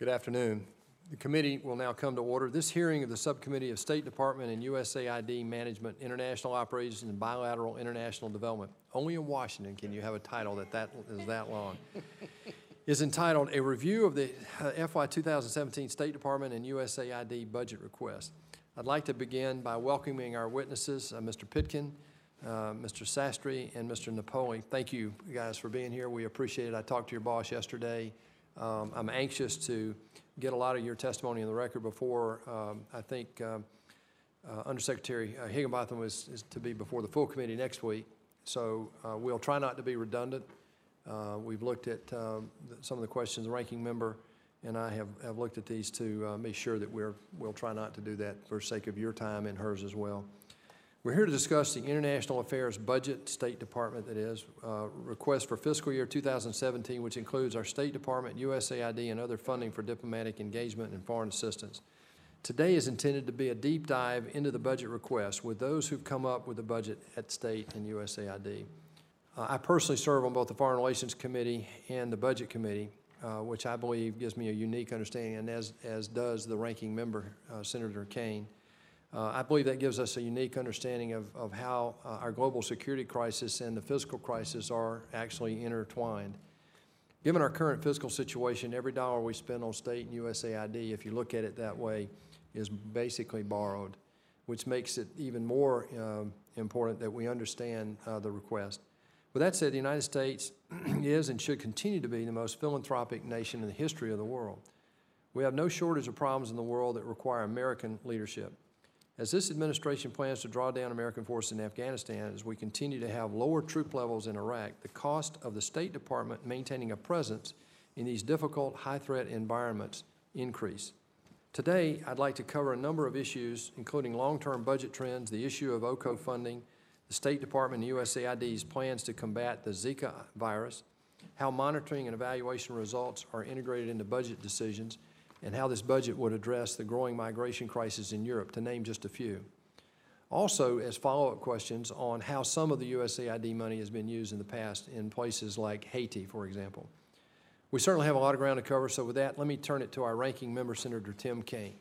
Good afternoon. The committee will now come to order. This hearing of the Subcommittee of State Department and USAID Management, International Operations, and Bilateral International Development, only in Washington can you have a title that that is that long, is entitled A Review of the uh, FY 2017 State Department and USAID Budget Request. I'd like to begin by welcoming our witnesses, uh, Mr. Pitkin, uh, Mr. Sastry, and Mr. Napoli. Thank you guys for being here. We appreciate it. I talked to your boss yesterday. Um, I'm anxious to get a lot of your testimony in the record before, um, I think um, uh, Undersecretary uh, Higginbottom was, is to be before the full committee next week. So uh, we'll try not to be redundant. Uh, We've looked at um, some of the questions the ranking member and I have, have looked at these to uh, make sure that we're, we'll try not to do that for sake of your time and hers as well. We're here to discuss the International Affairs Budget, State Department that is, uh, request for fiscal year 2017, which includes our State Department, USAID, and other funding for diplomatic engagement and foreign assistance. Today is intended to be a deep dive into the budget request with those who've come up with the budget at State and USAID. Uh, I personally serve on both the Foreign Relations Committee and the Budget Committee, uh, which I believe gives me a unique understanding, and as, as does the ranking member, uh, Senator Kaine. Uh, I believe that gives us a unique understanding of, of how uh, our global security crisis and the fiscal crisis are actually intertwined. Given our current fiscal situation, every dollar we spend on state and USAID, if you look at it that way, is basically borrowed, which makes it even more um, important that we understand uh, the request. With that said, the United States is and should continue to be the most philanthropic nation in the history of the world. We have no shortage of problems in the world that require American leadership. As this administration plans to draw down American forces in Afghanistan, as we continue to have lower troop levels in Iraq, the cost of the State Department maintaining a presence in these difficult, high-threat environments increase. Today, I'd like to cover a number of issues, including long-term budget trends, the issue of OCO funding, the State Department and USAID's plans to combat the Zika virus, how monitoring and evaluation results are integrated into budget decisions, and how this budget would address the growing migration crisis in Europe, to name just a few. Also, as follow-up questions on how some of the USAID money has been used in the past in places like Haiti, for example. We certainly have a lot of ground to cover, so with that, let me turn it to our ranking member, Senator Tim Kaine.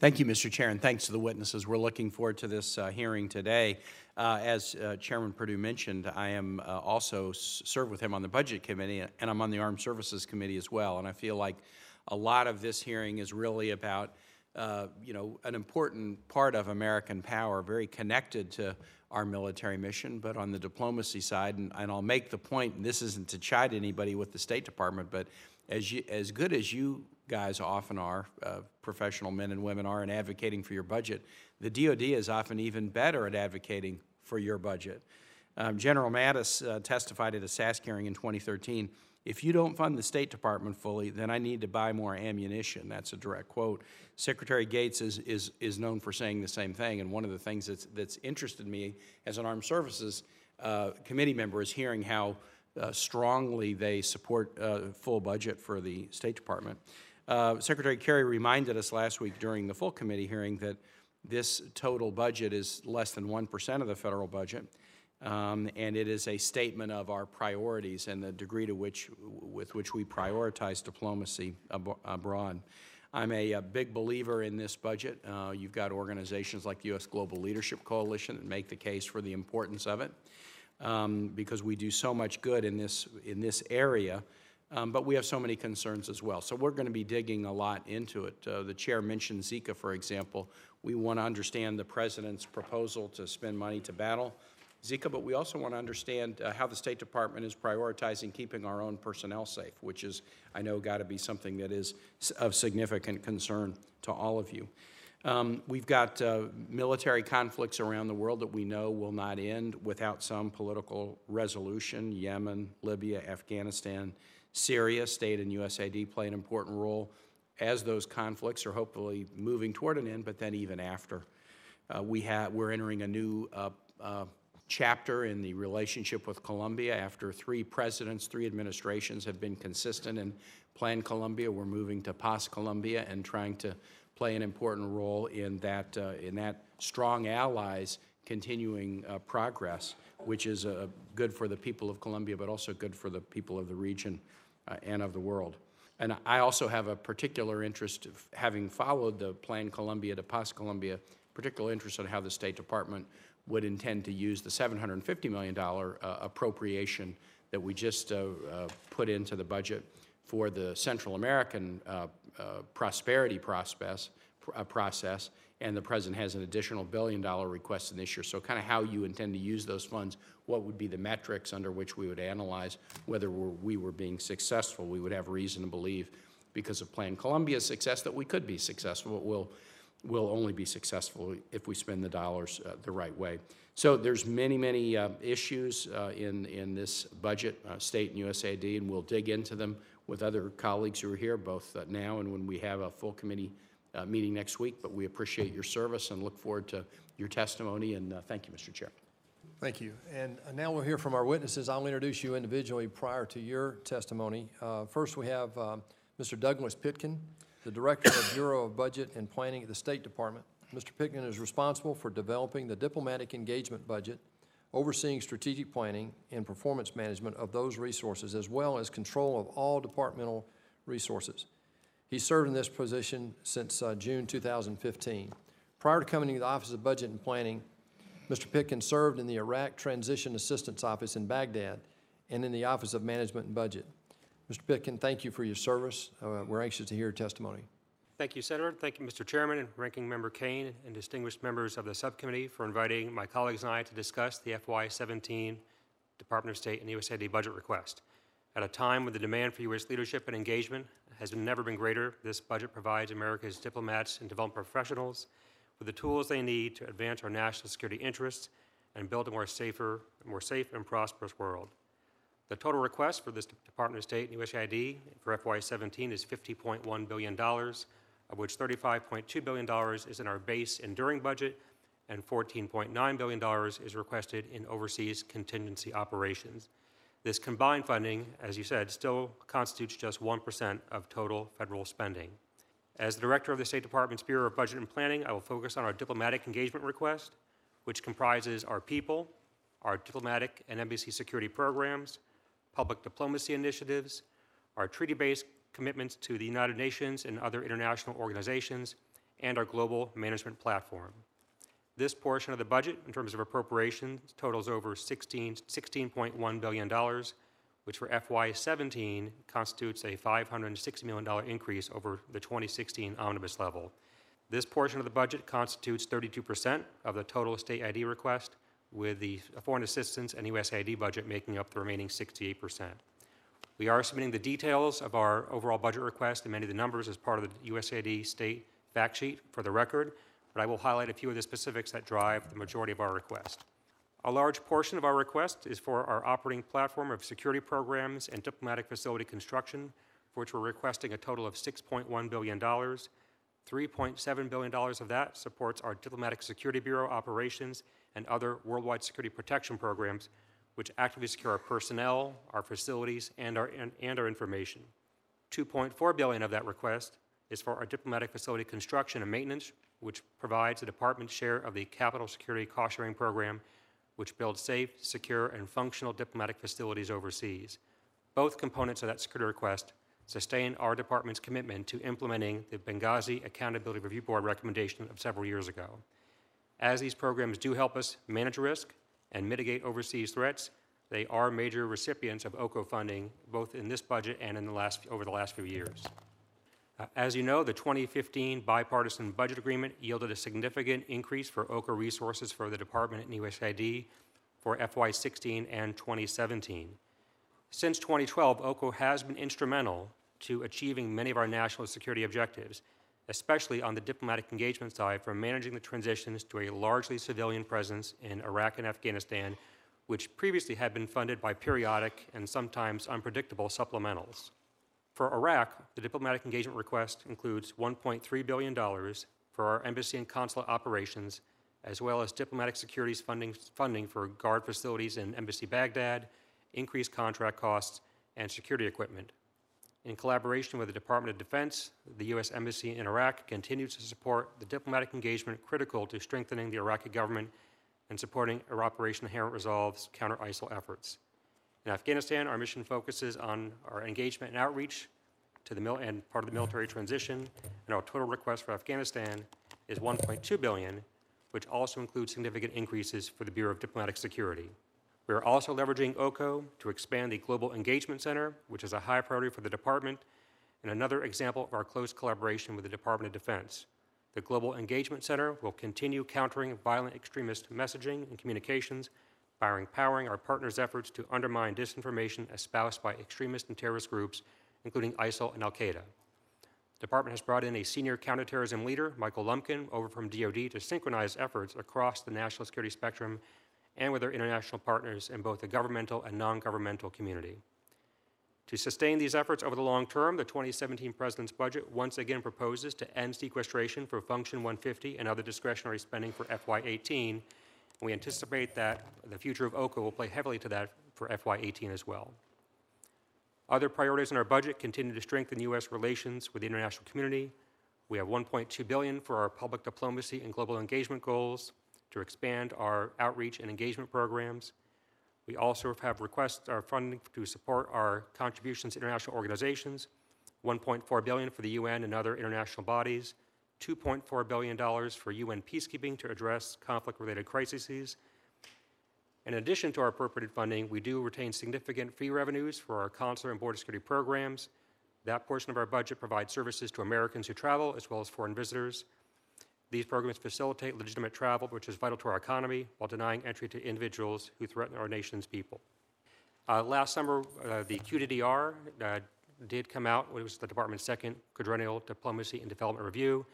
Thank you, Mr. Chair, and thanks to the witnesses. We're looking forward to this uh, hearing today. Uh, As uh, Chairman Perdue mentioned, I am uh, also s- serve with him on the Budget Committee, and I'm on the Armed Services Committee as well. And I feel like a lot of this hearing is really about, uh, you know, an important part of American power, very connected to our military mission, but on the diplomacy side, and, and I'll make the point, and this isn't to chide anybody with the State Department, but as you, as good as you guys often are, uh, professional men and women are in advocating for your budget, the DoD is often even better at advocating for your budget. Um, General Mattis uh, testified at a SASC hearing in 2013. If you don't fund the State Department fully, then I need to buy more ammunition. That's a direct quote. Secretary Gates is, is, is known for saying the same thing. And one of the things that's, that's interested me as an Armed Services uh, Committee member is hearing how uh, strongly they support uh, full budget for the State Department. Uh, Secretary Kerry reminded us last week during the full committee hearing that this total budget is less than 1% of the federal budget, um, and it is a statement of our priorities and the degree to which, with which we prioritize diplomacy abo- abroad. I'm a, a big believer in this budget. Uh, You've got organizations like the U.S. Global Leadership Coalition that make the case for the importance of it, um, because we do so much good in this, in this area, um, but we have so many concerns as well. So we're going to be digging a lot into it. Uh, The chair mentioned Zika, for example. We want to understand the president's proposal to spend money to battle Zika, but we also want to understand uh, how the State Department is prioritizing keeping our own personnel safe, which is, I know, got to be something that is of significant concern to all of you. Um, We've got uh, military conflicts around the world that we know will not end without some political resolution. Yemen, Libya, Afghanistan, Syria, state and USAID play an important role as those conflicts are hopefully moving toward an end, but then even after. Uh, we have, we're entering a new uh, uh, chapter in the relationship with Colombia. After three presidents, three administrations have been consistent in Plan Colombia, we're moving to Paz Colombia and trying to play an important role in that, uh, in that strong allies continuing uh, progress, which is uh, good for the people of Colombia, but also good for the people of the region uh, and of the world. And I also have a particular interest, having followed the Plan Colombia to Paz Colombia, particular interest in how the State Department would intend to use the $750 million uh, appropriation that we just uh, uh, put into the budget for the Central American prosperity process, process, and the president has an additional billion-dollar request in this year. So kind of how you intend to use those funds, what would be the metrics under which we would analyze whether we're- we were being successful. We would have reason to believe, because of Plan Colombia's success, that we could be successful. But we'll, we'll only be successful if we spend the dollars uh, the right way. So there's many, many uh, issues uh, in, in this budget, uh, state and USAID, and we'll dig into them with other colleagues who are here, both uh, now and when we have a full committee uh, meeting next week. But we appreciate your service and look forward to your testimony, and thank you, Mr. Chair. Thank you. And now we'll hear from our witnesses. I'll introduce you individually prior to your testimony. First, we have Mr. Douglas Pitkin, the Director of Bureau of Budget and Planning at the State Department. Mr. Pitkin is responsible for developing the diplomatic engagement budget, overseeing strategic planning and performance management of those resources, as well as control of all departmental resources. He served in this position since uh, June 2015. Prior to coming to the Office of Budget and Planning, Mr. Pitkin served in the Iraq Transition Assistance Office in Baghdad and in the Office of Management and Budget. Mr. Pitkin, thank you for your service. Uh, We're anxious to hear your testimony. Thank you, Senator. Thank you, Mr. Chairman and Ranking Member Kaine, and distinguished members of the subcommittee for inviting my colleagues and I to discuss the FY17 Department of State and USAID budget request. At a time when the demand for U.S. leadership and engagement has never been greater, this budget provides America's diplomats and development professionals with the tools they need to advance our national security interests and build a more safer, more safe and prosperous world. The total request for this Department of State and USAID for FY17 is $50.1 billion, of which $35.2 billion is in our base enduring budget, and $14.9 billion is requested in overseas contingency operations. This combined funding, as you said, still constitutes just 1% of total federal spending. As the Director of the State Department's Bureau of Budget and Planning, I will focus on our diplomatic engagement request, which comprises our people, our diplomatic and embassy security programs, public diplomacy initiatives, our treaty-based commitments to the United Nations and other international organizations, and our global management platform. This portion of the budget, in terms of appropriations, totals over 16, $16.1 billion, which for FY17 constitutes a $560 million increase over the 2016 omnibus level. This portion of the budget constitutes 32% of the total state ID request, with the foreign assistance and USAID budget making up the remaining 68%. We are submitting the details of our overall budget request and many of the numbers as part of the USAID state fact sheet for the record, but I will highlight a few of the specifics that drive the majority of our request. A large portion of our request is for our operating platform of security programs and diplomatic facility construction, for which we're requesting a total of $6.1 billion. $3.7 billion of that supports our Diplomatic Security Bureau operations and other worldwide security protection programs, which actively secure our personnel, our facilities, and our, and, and our information. 2.4 billion of that request is for our diplomatic facility construction and maintenance, which provides the department's share of the Capital Security Cost Sharing Program, which builds safe, secure, and functional diplomatic facilities overseas. Both components of that security request sustain our department's commitment to implementing the Benghazi Accountability Review Board recommendation of several years ago. As these programs do help us manage risk and mitigate overseas threats, they are major recipients of OCO funding, both in this budget and in the last, over the last few years. Uh, As you know, the 2015 bipartisan budget agreement yielded a significant increase for OCO resources for the department and USAID for FY16 and 2017. Since 2012, OCO has been instrumental to achieving many of our national security objectives, especially on the diplomatic engagement side, from managing the transitions to a largely civilian presence in Iraq and Afghanistan, which previously had been funded by periodic and sometimes unpredictable supplementals. For Iraq, the diplomatic engagement request includes $1.3 billion for our embassy and consulate operations, as well as diplomatic securities funding, funding for guard facilities in Embassy Baghdad, increased contract costs, and security equipment. In collaboration with the Department of Defense, the U.S. Embassy in Iraq continues to support the diplomatic engagement critical to strengthening the Iraqi government and supporting Operation Inherent Resolve's counter-ISIL efforts. In Afghanistan, our mission focuses on our engagement and outreach to the mil, and part of the military transition, and our total request for Afghanistan is 1.2 billion, which also includes significant increases for the Bureau of Diplomatic Security. We are also leveraging OCO to expand the Global Engagement Center, which is a high priority for the department, and another example of our close collaboration with the Department of Defense. The Global Engagement Center will continue countering violent extremist messaging and communications by empowering our partners' efforts to undermine disinformation espoused by extremist and terrorist groups, including ISIL and Al Qaeda. The department has brought in a senior counterterrorism leader, Michael Lumpkin, over from DoD to synchronize efforts across the national security spectrum and with our international partners in both the governmental and non governmental community. To sustain these efforts over the long term, the 2017 President's budget once again proposes to end sequestration for Function 150 and other discretionary spending for FY18. And we anticipate that the future of OCO will play heavily to that for FY18 as well. Other priorities in our budget continue to strengthen U.S. relations with the international community. We have 1.2 billion for our public diplomacy and global engagement goals to expand our outreach and engagement programs. We also have requests our funding to support our contributions to international organizations, 1.4 billion for the UN and other international bodies, 2.4 billion dollars for UN peacekeeping to address conflict-related crises. In addition to our appropriated funding, we do retain significant fee revenues for our consular and border security programs. That portion of our budget provides services to Americans who travel as well as foreign visitors. These programs facilitate legitimate travel, which is vital to our economy, while denying entry to individuals who threaten our nation's people. Uh, last summer, uh, the QDDR uh, did come out, it was the department's second quadrennial diplomacy and development review.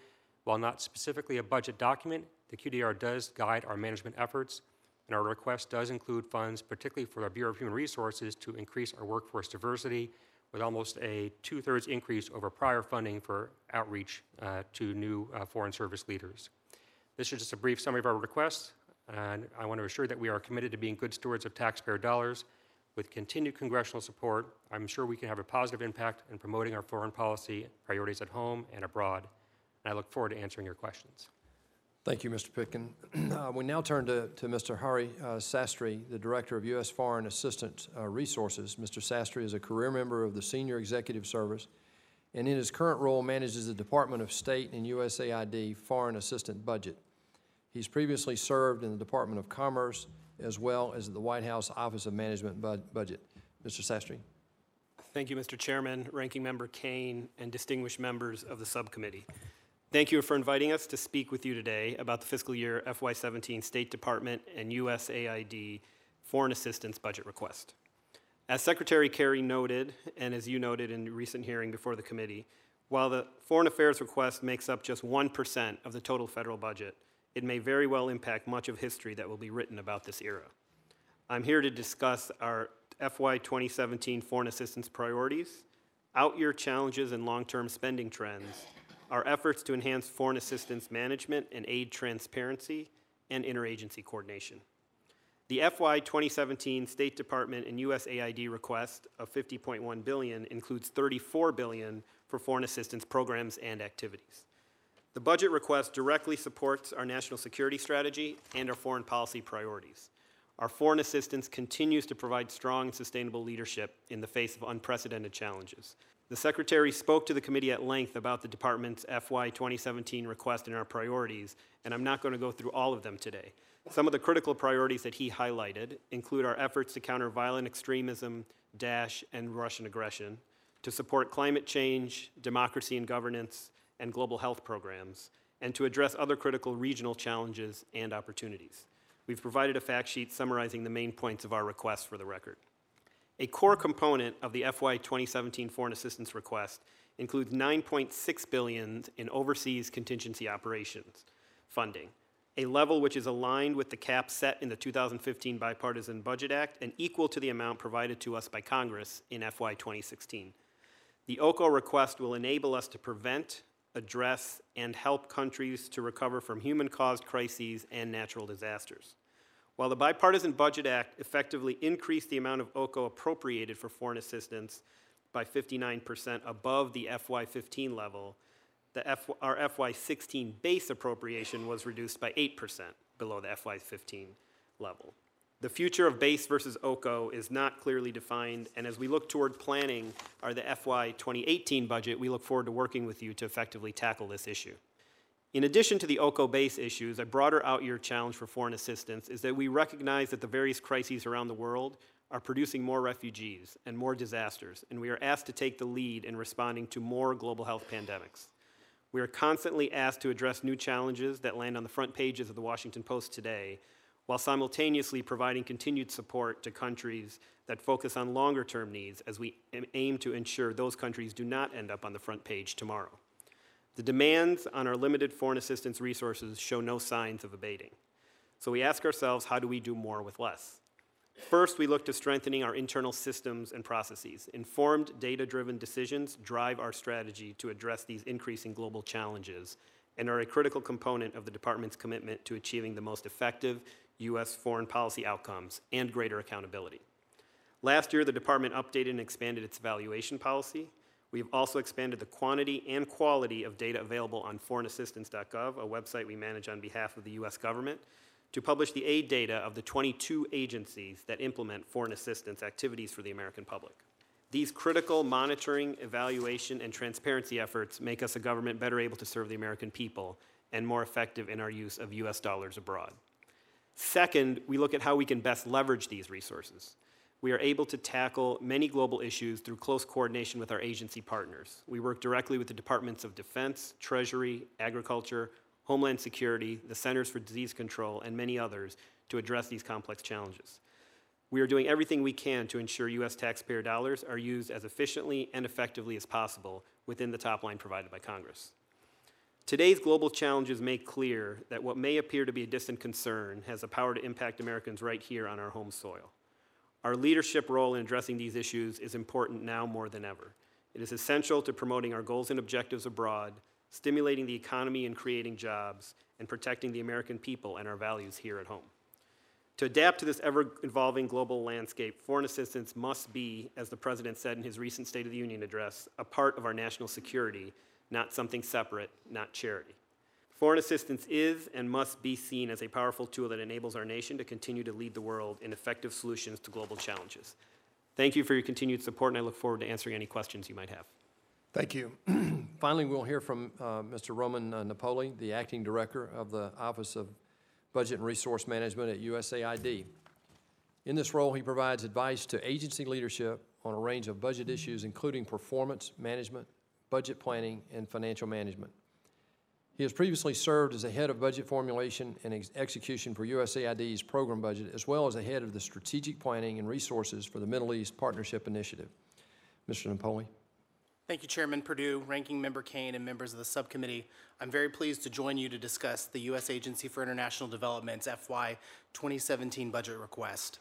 While not specifically a budget document, the QDR does guide our management efforts, and our request does include funds, particularly for our Bureau of Human Resources, to increase our workforce diversity with almost a two-thirds increase over prior funding for outreach uh, to new uh, foreign service leaders. This is just a brief summary of our requests, and I want to assure that we are committed to being good stewards of taxpayer dollars. With continued congressional support, I'm sure we can have a positive impact in promoting our foreign policy priorities at home and abroad. And I look forward to answering your questions. Thank you, Mr. Pitkin. Uh, We now turn to, to Mr. Hari uh, Sastry, the Director of U.S. Foreign Assistance uh, Resources. Mr. Sastry is a career member of the Senior Executive Service, and in his current role manages the Department of State and USAID Foreign Assistant Budget. He's previously served in the Department of Commerce as well as the White House Office of Management Bud- Budget. Mr. Sastry. Thank you, Mr. Chairman, Ranking Member Kaine, and distinguished members of the subcommittee. Thank you for inviting us to speak with you today about the fiscal year FY17 State Department and USAID Foreign Assistance Budget Request. As Secretary Kerry noted, and as you noted in recent hearing before the committee, while the Foreign Affairs request makes up just 1% of the total federal budget, it may very well impact much of history that will be written about this era. I'm here to discuss our FY 2017 foreign assistance priorities, out year challenges and long term spending trends, our efforts to enhance foreign assistance management and aid transparency, and interagency coordination. The FY 2017 State Department and USAID request of 50.1 billion includes 34 billion for foreign assistance programs and activities. The budget request directly supports our national security strategy and our foreign policy priorities. Our foreign assistance continues to provide strong and sustainable leadership in the face of unprecedented challenges. The Secretary spoke to the committee at length about the Department's FY 2017 request and our priorities, and I'm not going to go through all of them today. Some of the critical priorities that he highlighted include our efforts to counter violent extremism, Daesh, and Russian aggression, to support climate change, democracy and governance, and global health programs, and to address other critical regional challenges and opportunities. We've provided a fact sheet summarizing the main points of our request for the record. A core component of the FY 2017 foreign assistance request includes 9.6 billion in overseas contingency operations funding, a level which is aligned with the cap set in the 2015 Bipartisan Budget Act and equal to the amount provided to us by Congress in FY 2016. The OCO request will enable us to prevent, address, and help countries to recover from human-caused crises and natural disasters. While the Bipartisan Budget Act effectively increased the amount of OCO appropriated for foreign assistance by 59% above the FY15 level, the F, our FY16 base appropriation was reduced by 8% below the FY15 level. The future of base versus OCO is not clearly defined, and as we look toward planning our the FY 2018 budget, we look forward to working with you to effectively tackle this issue. In addition to the OCO base issues, a broader out-year challenge for foreign assistance is that we recognize that the various crises around the world are producing more refugees and more disasters, and we are asked to take the lead in responding to more global health pandemics. We are constantly asked to address new challenges that land on the front pages of the Washington Post today, while simultaneously providing continued support to countries that focus on longer-term needs as we aim to ensure those countries do not end up on the front page tomorrow. The demands on our limited foreign assistance resources show no signs of abating. So we ask ourselves, how do we do more with less? First, we look to strengthening our internal systems and processes. Informed, data-driven decisions drive our strategy to address these increasing global challenges and are a critical component of the department's commitment to achieving the most effective U.S. foreign policy outcomes and greater accountability. Last year, the department updated and expanded its evaluation policy. We have also expanded the quantity and quality of data available on foreignassistance.gov, a website we manage on behalf of the U.S. government, to publish the aid data of the 22 agencies that implement foreign assistance activities for the American public. These critical monitoring, evaluation, and transparency efforts make us a government better able to serve the American people and more effective in our use of U.S. dollars abroad. Second, we look at how we can best leverage these resources. We are able to tackle many global issues through close coordination with our agency partners. We work directly with the Departments of Defense, Treasury, Agriculture, Homeland Security, the Centers for Disease Control, and many others to address these complex challenges. We are doing everything we can to ensure U.S. taxpayer dollars are used as efficiently and effectively as possible within the top line provided by Congress. Today's global challenges make clear that what may appear to be a distant concern has the power to impact Americans right here on our home soil. Our leadership role in addressing these issues is important now more than ever. It is essential to promoting our goals and objectives abroad, stimulating the economy and creating jobs, and protecting the American people and our values here at home. To adapt to this ever evolving global landscape, foreign assistance must be, as the President said in his recent State of the Union address, a part of our national security, not something separate, not charity. Foreign assistance is and must be seen as a powerful tool that enables our nation to continue to lead the world in effective solutions to global challenges. Thank you for your continued support, and I look forward to answering any questions you might have. Thank you. Finally, we'll hear from uh, Mr. Roman uh, Napoli, the Acting Director of the Office of Budget and Resource Management at USAID. In this role, he provides advice to agency leadership on a range of budget issues, including performance management, budget planning, and financial management. He has previously served as the head of budget formulation and ex- execution for USAID's program budget, as well as the head of the strategic planning and resources for the Middle East Partnership Initiative. Mr. Napoli? Thank you, Chairman Perdue, Ranking Member Kaine, and members of the subcommittee. I'm very pleased to join you to discuss the U.S. Agency for International Development's FY 2017 budget request.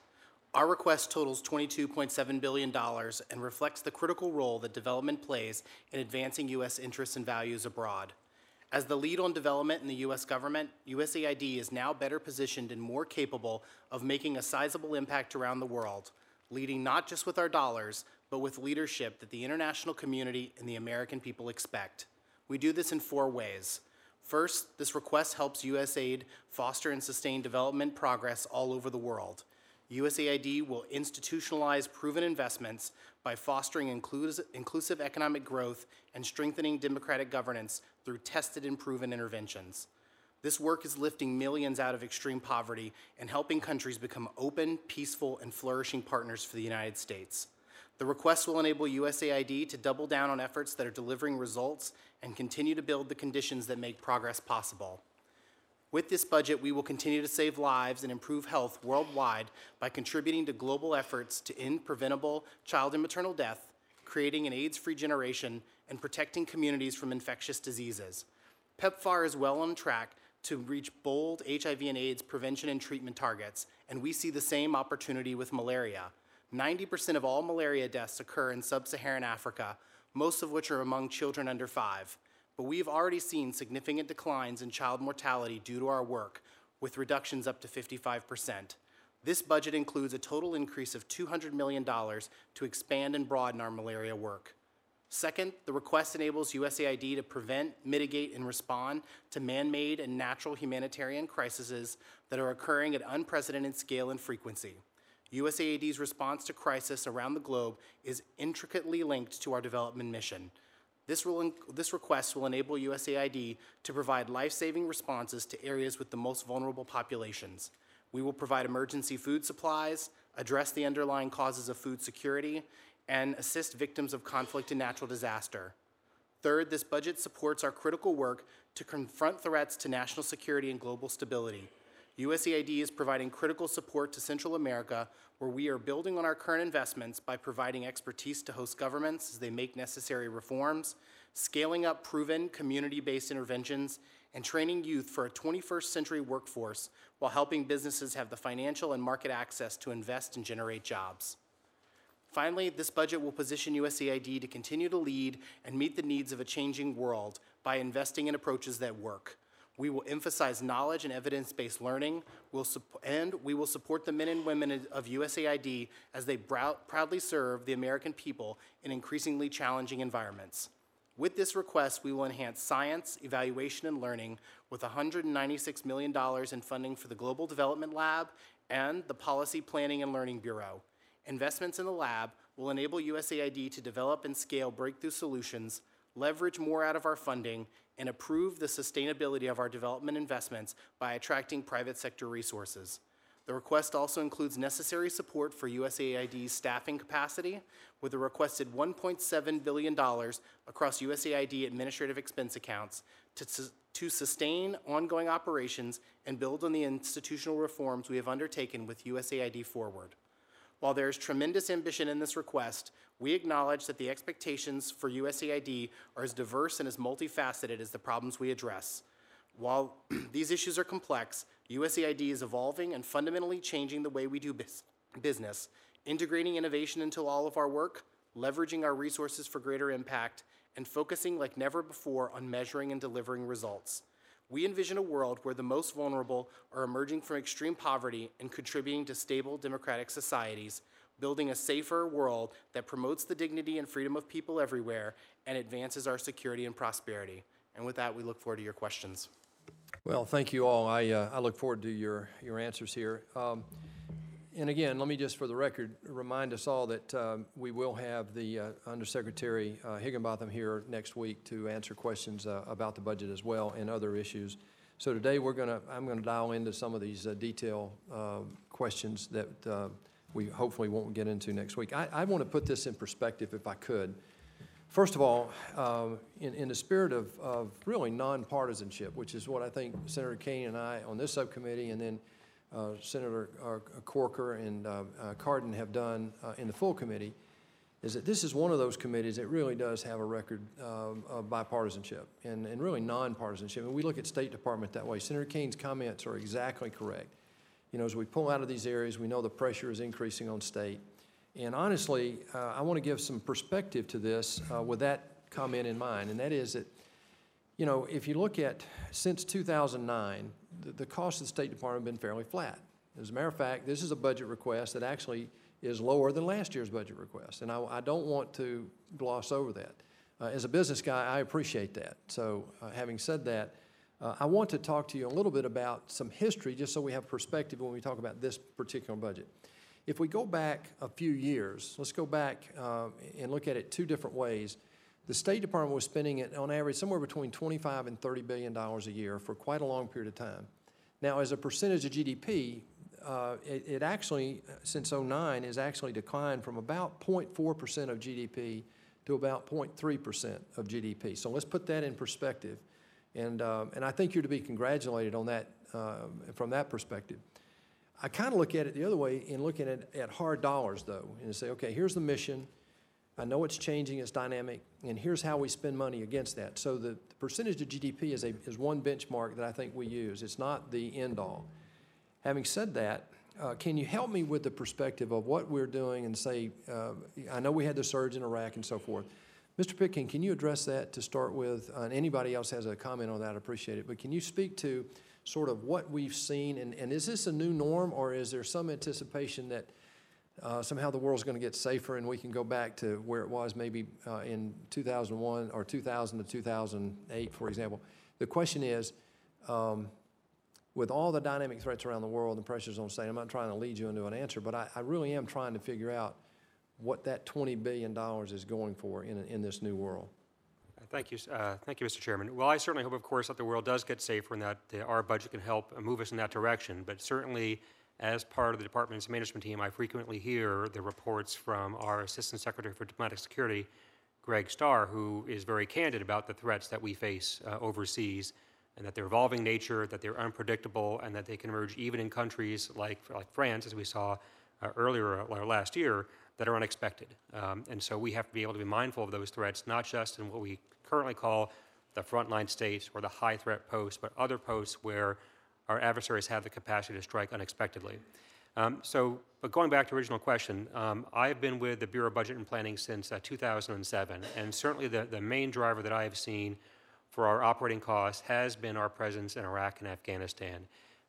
Our request totals $22.7 billion and reflects the critical role that development plays in advancing U.S. interests and values abroad. As the lead on development in the U.S. government, USAID is now better positioned and more capable of making a sizable impact around the world, leading not just with our dollars, but with leadership that the international community and the American people expect. We do this in four ways. First, this request helps USAID foster and sustain development progress all over the world. USAID will institutionalize proven investments by fostering inclusive economic growth and strengthening democratic governance through tested and proven interventions. This work is lifting millions out of extreme poverty and helping countries become open, peaceful, and flourishing partners for the United States. The request will enable USAID to double down on efforts that are delivering results and continue to build the conditions that make progress possible. With this budget, we will continue to save lives and improve health worldwide by contributing to global efforts to end preventable child and maternal death, creating an AIDS free generation, and protecting communities from infectious diseases. PEPFAR is well on track to reach bold HIV and AIDS prevention and treatment targets, and we see the same opportunity with malaria. 90% of all malaria deaths occur in sub Saharan Africa, most of which are among children under five. But we've already seen significant declines in child mortality due to our work, with reductions up to 55%. This budget includes a total increase of $200 million to expand and broaden our malaria work. Second, the request enables USAID to prevent, mitigate, and respond to man-made and natural humanitarian crises that are occurring at unprecedented scale and frequency. USAID's response to crisis around the globe is intricately linked to our development mission. This, will, this request will enable USAID to provide life-saving responses to areas with the most vulnerable populations. We will provide emergency food supplies, address the underlying causes of food security, and assist victims of conflict and natural disaster. Third, this budget supports our critical work to confront threats to national security and global stability. USAID is providing critical support to Central America, where we are building on our current investments by providing expertise to host governments as they make necessary reforms, scaling up proven community-based interventions, and training youth for a 21st century workforce while helping businesses have the financial and market access to invest and generate jobs. Finally, this budget will position USAID to continue to lead and meet the needs of a changing world by investing in approaches that work. We will emphasize knowledge and evidence-based learning, we'll and we will support the men and women of USAID as they proudly serve the American people in increasingly challenging environments. With this request, we will enhance science, evaluation, and learning with $196 million in funding for the Global Development Lab and the Policy Planning and Learning Bureau. Investments in the lab will enable USAID to develop and scale breakthrough solutions, leverage more out of our funding, and improve the sustainability of our development investments by attracting private sector resources. The request also includes necessary support for USAID's staffing capacity with a requested $1.7 billion across USAID administrative expense accounts to, sus- to sustain ongoing operations and build on the institutional reforms we have undertaken with USAID Forward. While there is tremendous ambition in this request, we acknowledge that the expectations for USAID are as diverse and as multifaceted as the problems we address. While these issues are complex, USAID is evolving and fundamentally changing the way we do bus- business, integrating innovation into all of our work, leveraging our resources for greater impact, and focusing like never before on measuring and delivering results. We envision a world where the most vulnerable are emerging from extreme poverty and contributing to stable democratic societies, building a safer world that promotes the dignity and freedom of people everywhere and advances our security and prosperity. And with that, we look forward to your questions. Well, thank you all. I, uh, I look forward to your, your answers here. Um, And again, let me just, for the record, remind us all that um, we will have the uh, Undersecretary uh, Higginbottom here next week to answer questions uh, about the budget as well and other issues. So today, we're going to, I'm going to dial into some of these uh, detail um, questions that uh, we hopefully won't get into next week. I, I want to put this in perspective if I could. First of all, um, in, in the spirit of, of really nonpartisanship, which is what I think Senator Kaine and I on this subcommittee, and then uh, Senator uh, Corker and uh, uh, Cardin have done uh, in the full committee, is that this is one of those committees that really does have a record um, of bipartisanship and, and really nonpartisanship. And we look at State Department that way. Senator Kaine's comments are exactly correct. You know, as we pull out of these areas, we know the pressure is increasing on state. And honestly, uh, I want to give some perspective to this uh, with that comment in mind, and that is that, you know, if you look at since 2009, the, cost of the State Department have been fairly flat. As a matter of fact, this is a budget request that actually is lower than last year's budget request, and I, I don't want to gloss over that. Uh, as a business guy, I appreciate that. So, uh, having said that, uh, I want to talk to you a little bit about some history, just so we have perspective when we talk about this particular budget. If we go back a few years, let's go back uh, and look at it two different ways. The State Department was spending it on average somewhere between 25 and 30 billion dollars a year for quite a long period of time. Now, as a percentage of GDP, uh, it, it actually, since 09, has actually declined from about 0.4% of GDP to about 0.3% of GDP. So let's put that in perspective. And, um, and I think you're to be congratulated on that, uh, from that perspective. I kind of look at it the other way in looking at, at hard dollars, though, and say, okay, here's the mission. I know it's changing, it's dynamic, and here's how we spend money against that. So the, the percentage of GDP is, a, is one benchmark that I think we use. It's not the end all. Having said that, uh, can you help me with the perspective of what we're doing and say, uh, I know we had the surge in Iraq and so forth. Mr. Pitkin, can you address that to start with? Uh, and anybody else has a comment on that, I appreciate it. But can you speak to sort of what we've seen, and, and is this a new norm, or is there some anticipation that uh, somehow the world's going to get safer and we can go back to where it was maybe uh, in 2001 or 2000 to 2008, for example. The question is, um, with all the dynamic threats around the world and pressures on state, I'm not trying to lead you into an answer, but I, I really am trying to figure out what that $20 billion is going for in, in this new world. Thank you, uh, thank you, Mr. Chairman. Well, I certainly hope, of course, that the world does get safer and that our budget can help move us in that direction. But certainly, as part of the department's management team, I frequently hear the reports from our Assistant Secretary for Diplomatic Security, Greg Starr, who is very candid about the threats that we face uh, overseas and that they're evolving nature, that they're unpredictable, and that they can emerge even in countries like, like France, as we saw uh, earlier uh, last year, that are unexpected. Um, and so we have to be able to be mindful of those threats, not just in what we currently call the frontline states or the high threat posts, but other posts where our adversaries have the capacity to strike unexpectedly. Um, so, but going back to original question, um, I've been with the Bureau of Budget and Planning since uh, 2007, and certainly the, the main driver that I have seen for our operating costs has been our presence in Iraq and Afghanistan.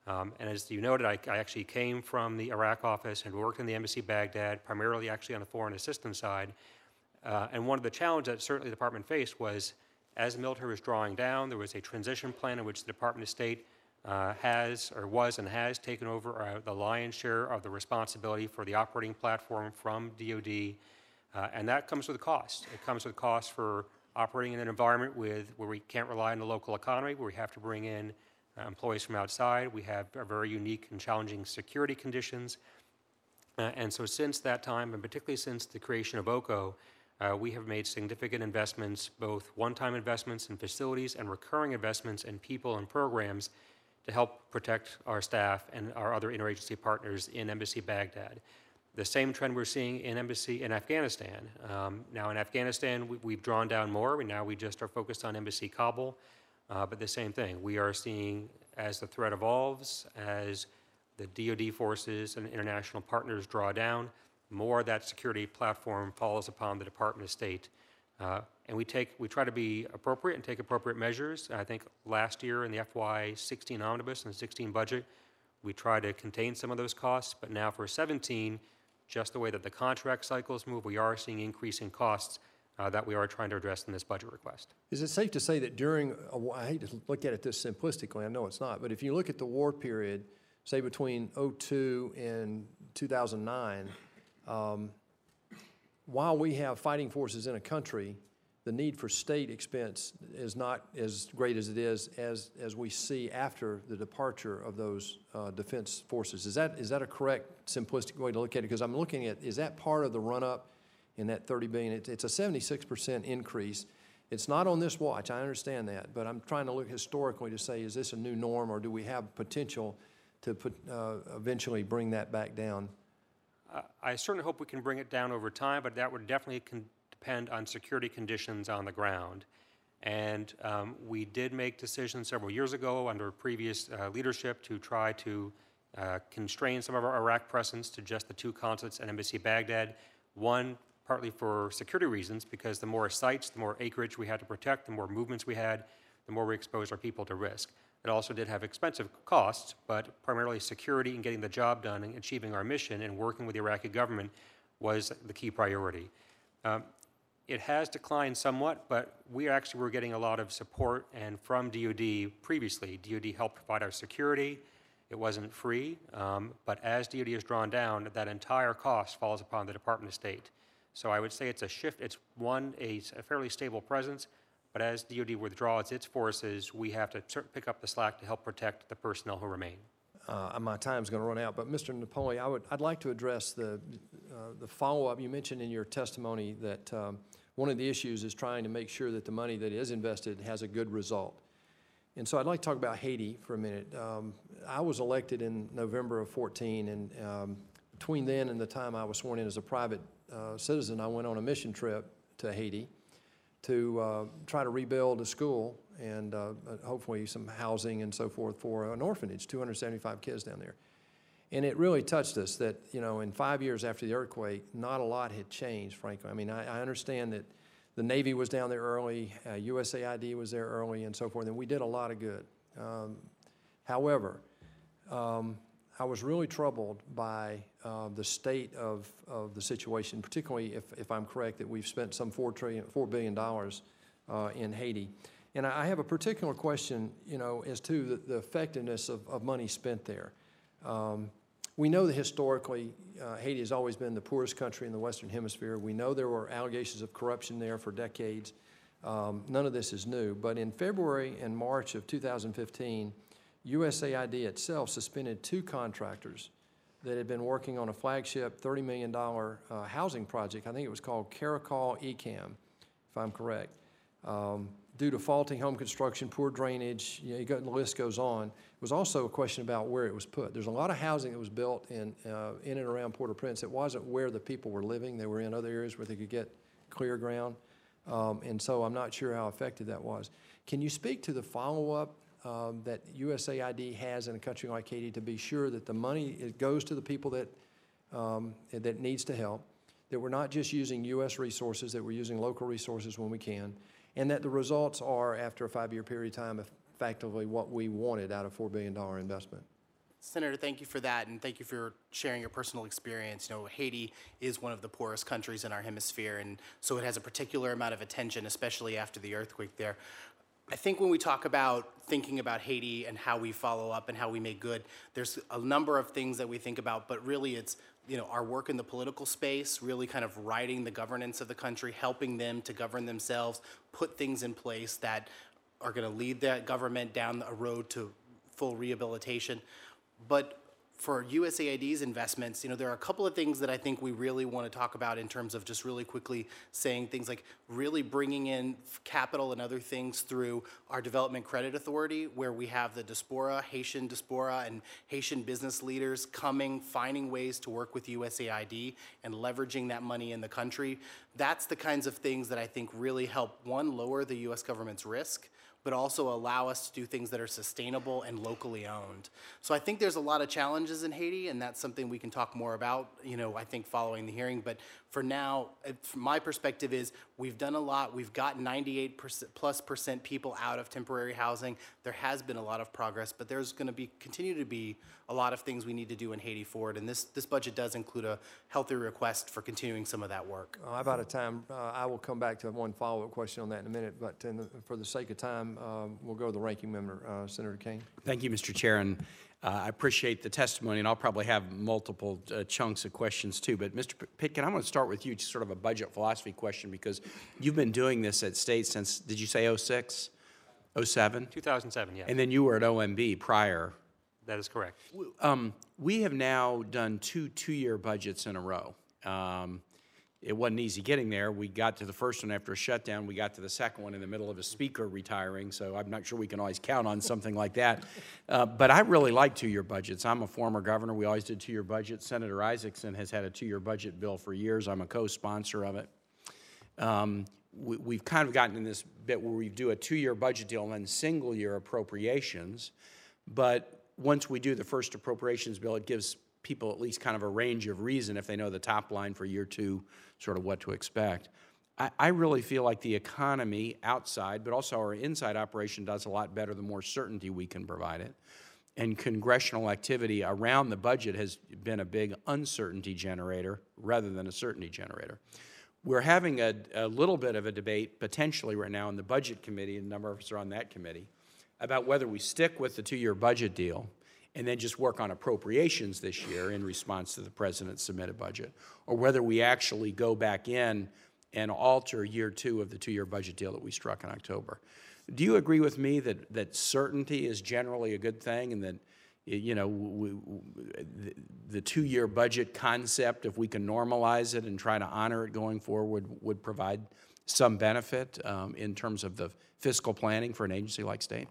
Um, and as you noted, I, I, actually came from the Iraq office and worked in the embassy Baghdad, primarily actually on the foreign assistance side. Uh, and one of the challenges that certainly the department faced was as the military was drawing down, there was a transition plan in which the Department of State uh, has or was and has taken over uh, the lion's share of the responsibility for the operating platform from DoD, uh, and that comes with a cost. It comes with cost for operating in an environment with where we can't rely on the local economy, where we have to bring in uh, employees from outside. We have very unique and challenging security conditions, uh, and so since that time, and particularly since the creation of OCO, uh, we have made significant investments, both one-time investments in facilities and recurring investments in people and programs to help protect our staff and our other interagency partners in Embassy Baghdad. The same trend we're seeing in Embassy in Afghanistan. Um, now in Afghanistan, we, have drawn down more. We, now we just are focused on Embassy Kabul, uh, but the same thing. We are seeing as the threat evolves, as the DoD forces and international partners draw down, more of that security platform falls upon the Department of State. Uh, and we take, we try to be appropriate and take appropriate measures. I think last year in the FY16 omnibus and the 16 budget, we tried to contain some of those costs, but now for 17, just the way that the contract cycles move, we are seeing increasing costs uh, that we are trying to address in this budget request. Is it safe to say that during, a I hate to look at it this simplistically, I know it's not, but if you look at the war period, say between 02 and 2009, um, while we have fighting forces in a country, the need for state expense is not as great as it is as, as we see after the departure of those uh, defense forces. Is that, is that a correct, simplistic way to look at it? Because I'm looking at, is that part of the run-up in that 30 billion? It, it's a 76% increase. It's not on this watch, I understand that, but I'm trying to look historically to say, is this a new norm or do we have potential to put, uh, eventually bring that back down? Uh, I certainly hope we can bring it down over time, but that would definitely depend on security conditions on the ground. And um, we did make decisions several years ago under previous uh, leadership to try to uh, constrain some of our Iraq presence to just the two consulates and Embassy Baghdad. One, partly for security reasons, because the more sites, the more acreage we had to protect, the more movements we had, the more we exposed our people to risk. It also did have expensive costs, but primarily security and getting the job done and achieving our mission and working with the Iraqi government was the key priority. Um, it has declined somewhat, but we actually were getting a lot of support and from DoD previously. DoD helped provide our security. It wasn't free, um, but as DoD is drawn down, that entire cost falls upon the Department of State. So I would say it's a shift. It's one, a, a fairly stable presence, but as DoD withdraws its forces, we have to pick up the slack to help protect the personnel who remain. uh, my time's going to run out, but Mr. Napoli, I would, I'd like to address the, uh, the follow-up. You mentioned in your testimony that um, one of the issues is trying to make sure that the money that is invested has a good result. And so I'd like to talk about Haiti for a minute. Um, I was elected in November of 14, and um, between then and the time I was sworn in as a private uh, citizen, I went on a mission trip to Haiti to uh, try to rebuild a school and uh, hopefully some housing and so forth for an orphanage, 275 kids down there. And it really touched us that, you know, in five years after the earthquake, not a lot had changed, frankly. I mean, I, I understand that the Navy was down there early, uh, USAID was there early, and so forth, and we did a lot of good. Um, however, um, I was really troubled by uh, the state of, of the situation, particularly if, if I'm correct, that we've spent some $4 trillion, $4 billion uh, in Haiti. And I have a particular question, you know, as to the, the effectiveness of, of money spent there. Um, we know that historically, uh, Haiti has always been the poorest country in the Western Hemisphere. We know there were allegations of corruption there for decades. Um, none of this is new. But in February and March of 2015, USAID itself suspended two contractors that had been working on a flagship $30 million uh, housing project. I think it was called Caracol EKAM, if I'm correct. Um, due to faulty home construction, poor drainage, you know, got, the list goes on. It was also a question about where it was put. There's a lot of housing that was built in, uh, in and around Port-au-Prince. It wasn't where the people were living. They were in other areas where they could get clear ground. Um, and so I'm not sure how effective that was. Can you speak to the follow-up um, that USAID has in a country like Haiti to be sure that the money it goes to the people that um, that needs to help, that we're not just using U.S. resources, that we're using local resources when we can, and that the results are, after a five-year period of time, effectively what we wanted out of $4 billion investment. Senator, thank you for that, and thank you for sharing your personal experience. You know, Haiti is one of the poorest countries in our hemisphere, and so it has a particular amount of attention, especially after the earthquake there. I think when we talk about thinking about Haiti and how we follow up and how we make good, there's a number of things that we think about, but really it's you know our work in the political space, really kind of writing the governance of the country, helping them to govern themselves, put things in place that are going to lead that government down a road to full rehabilitation. But for USAID's investments, you know, there are a couple of things that I think we really want to talk about in terms of just really quickly saying things like really bringing in capital and other things through our Development Credit Authority, where we have the diaspora, Haitian diaspora, and Haitian business leaders coming, finding ways to work with USAID and leveraging that money in the country. That's the kinds of things that I think really help, one, lower the US government's risk but also allow us to do things that are sustainable and locally owned. So I think there's a lot of challenges in Haiti, and that's something we can talk more about, you know, I think following the hearing. But for now, from my perspective is we've done a lot. We've got 98 plus percent people out of temporary housing. There has been a lot of progress, but there's going to be continue to be a lot of things we need to do in Haiti forward. And this, this budget does include a healthy request for continuing some of that work. Uh, I'm out of time. Uh, I will come back to one follow-up question on that in a minute, but the, for the sake of time, um, we'll go to the ranking member, uh, Senator Kaine. Thank you, Mr. Chair, and uh, I appreciate the testimony, and I'll probably have multiple uh, chunks of questions too. But Mr. Pitkin, I'm going to start with you, just sort of a budget philosophy question, because you've been doing this at state since, did you say 06, 07? 2007, yes. And then you were at OMB prior. That is correct. Um, we have now done two two-year budgets in a row. Um, it wasn't easy getting there. We got to the first one after a shutdown. We got to the second one in the middle of a speaker retiring, so I'm not sure we can always count on something like that. Uh, but I really like two-year budgets. I'm a former governor. We always did two-year budgets. Senator Isakson has had a two-year budget bill for years. I'm a co-sponsor of it. Um, we, we've kind of gotten in this bit where we do a two-year budget deal and then single-year appropriations. But once we do the first appropriations bill, it gives people at least kind of a range of reason if they know the top line for year two, sort of what to expect. I, I really feel like the economy outside, but also our inside operation does a lot better the more certainty we can provide it. And congressional activity around the budget has been a big uncertainty generator rather than a certainty generator. We're having a, a little bit of a debate potentially right now in the Budget Committee, and a number of us are on that committee, about whether we stick with the two-year budget deal and then just work on appropriations this year in response to the president's submitted budget, or whether we actually go back in and alter year two of the two-year budget deal that we struck in October. Do you agree with me that, that certainty is generally a good thing and that, you know, we, the, the two-year budget concept, if we can normalize it and try to honor it going forward, would provide some benefit um, in terms of the fiscal planning for an agency like state?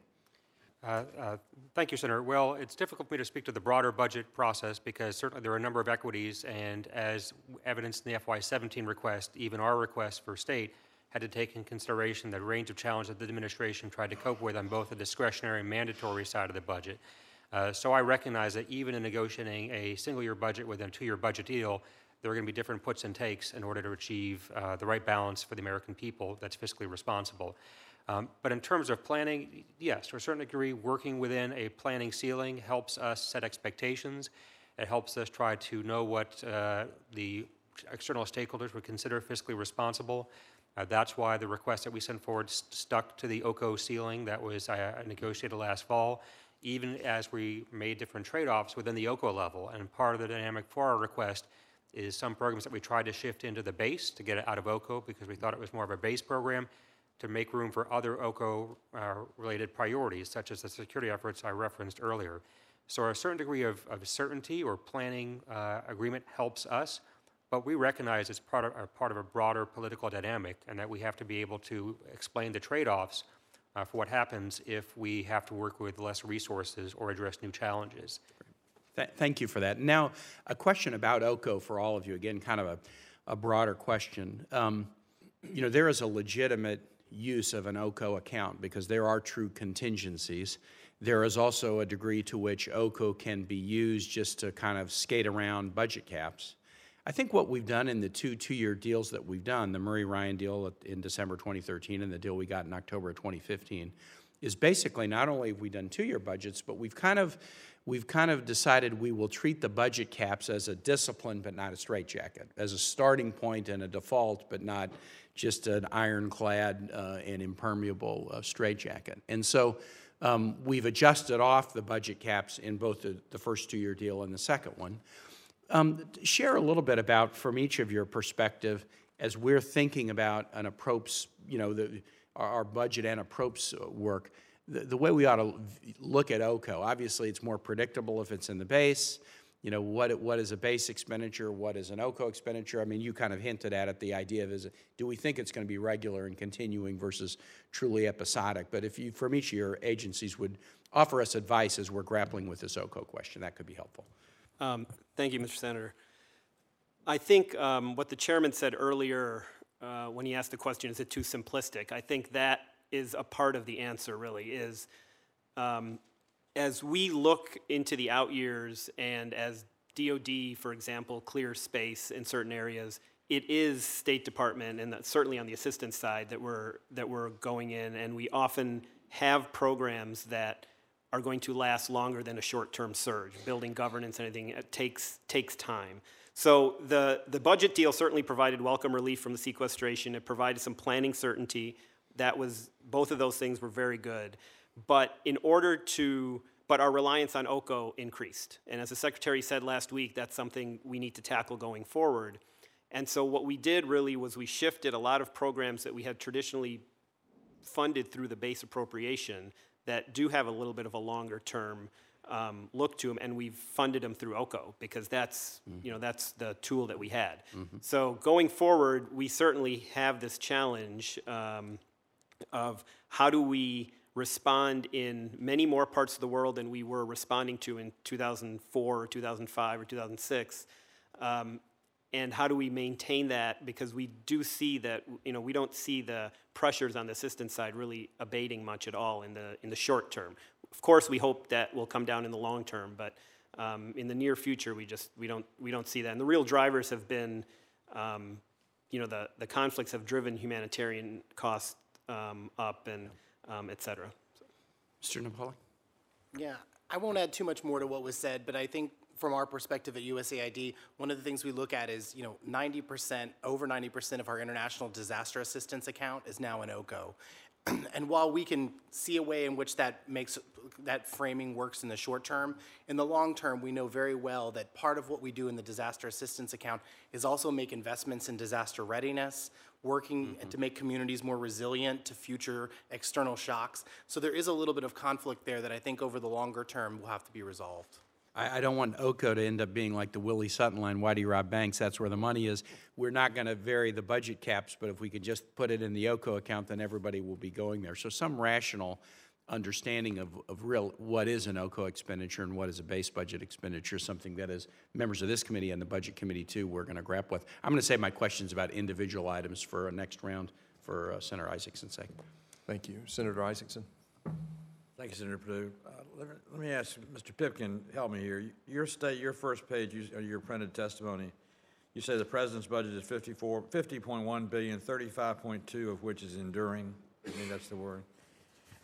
Uh, uh, Thank you, Senator. Well, it's difficult for me to speak to the broader budget process because certainly there are a number of equities, and as evidenced in the FY17 request, even our request for state had to take in consideration the range of challenges that the administration tried to cope with on both the discretionary and mandatory side of the budget. Uh, so I recognize that even in negotiating a single-year budget within a two-year budget deal, there are going to be different puts and takes in order to achieve uh, the right balance for the American people that's fiscally responsible. Um, But in terms of planning, yes, to a certain degree, working within a planning ceiling helps us set expectations. It helps us try to know what uh, the external stakeholders would consider fiscally responsible. Uh, That's why the request that we sent forward s- stuck to the OCO ceiling that was uh, negotiated last fall, even as we made different trade-offs within the OCO level. And part of the dynamic for our request is some programs that we tried to shift into the base to get it out of OCO because we thought it was more of a base program to make room for other OCO-related priorities, such as the security efforts I referenced earlier. So a certain degree of, of certainty or planning uh, agreement helps us, but we recognize it's part of, a part of a broader political dynamic and that we have to be able to explain the trade-offs uh, for what happens if we have to work with less resources or address new challenges. Th- Thank you for that. Now, a question about OCO for all of you, again, kind of a, a broader question. Um, You know, there is a legitimate use of an OCO account because there are true contingencies. There is also a degree to which OCO can be used just to kind of skate around budget caps. I think what we've done in the two two-year deals that we've done, the Murray Ryan deal in December 2013 and the deal we got in October 2015, is basically not only have we done two-year budgets, but we've kind of we've kind of decided we will treat the budget caps as a discipline but not a straitjacket, as a starting point and a default, but not just an ironclad uh, and impermeable uh, straitjacket. And so um, we've adjusted off the budget caps in both the, the first two-year deal and the second one. Um, Share a little bit about, from each of your perspective, as we're thinking about an approach, you know, the, our, our budget and approach work, the, the way we ought to look at OCO. Obviously, it's more predictable if it's in the base. You know, what, what is a base expenditure, what is an OCO expenditure? I mean, you kind of hinted at it, the idea of is, do we think it's going to be regular and continuing versus truly episodic? But if you, from each your agencies, would offer us advice as we're grappling with this OCO question, that could be helpful. Um, Thank you, Mr. Senator. I think um, what the chairman said earlier uh, when he asked the question, is it too simplistic? I think that is a part of the answer, really, is um, as we look into the out years and as DOD, for example, clears space in certain areas, it is State Department and certainly on the assistance side that we're, that we're going in, and we often have programs that are going to last longer than a short-term surge. Building governance and anything takes, takes time. So the, the budget deal certainly provided welcome relief from the sequestration. It provided some planning certainty. That was, both of those things were very good. But in order to, but our reliance on OCO increased. And as the secretary said last week, that's something we need to tackle going forward. And so what we did really was we shifted a lot of programs that we had traditionally funded through the base appropriation that do have a little bit of a longer term um, look to them, and we've funded them through OCO because that's you know that's the tool that we had. So going forward, we certainly have this challenge um, of how do we respond in many more parts of the world than we were responding to in 2004 or 2005 or 2006 um, and how do we maintain that? Because we do see that you know we don't see the pressures on the assistance side really abating much at all in the in the short term. Of course we hope that will come down in the long term but um, in the near future we just we don't we don't see that. And the real drivers have been um, you know the the conflicts have driven humanitarian costs um, up and um, et cetera Mr. Napoli? Yeah, I won't add too much more to what was said, but I think from our perspective at USAID, one of the things we look at is, you know, 90%, over 90% of our international disaster assistance account is now in OCO. And while we can see a way in which that makes, that framing works in the short term, in the long term, we know very well that part of what we do in the disaster assistance account is also make investments in disaster readiness, working mm-hmm. to make communities more resilient to future external shocks. So there is a little bit of conflict there that I think over the longer term will have to be resolved. I, I don't want OCO to end up being like the Willie Sutton line, why do you rob banks? That's where the money is. We're not going to vary the budget caps, but if we could just put it in the OCO account, then everybody will be going there. So some rational understanding of, of real, what is an OCO expenditure and what is a base budget expenditure, something that as members of this committee and the Budget Committee too, we're going to grapple with. I'm going to save my questions about individual items for a next round for uh, Senator Isakson sake. Thank you. Senator Isakson? Thank you, Senator Perdue. Uh, Let me- let me ask, Mr. Pitkin, help me here. Your state, your first page, you- your printed testimony, you say the president's budget is 54, 50.1 billion, 35.2 of which is enduring. I think that's the word.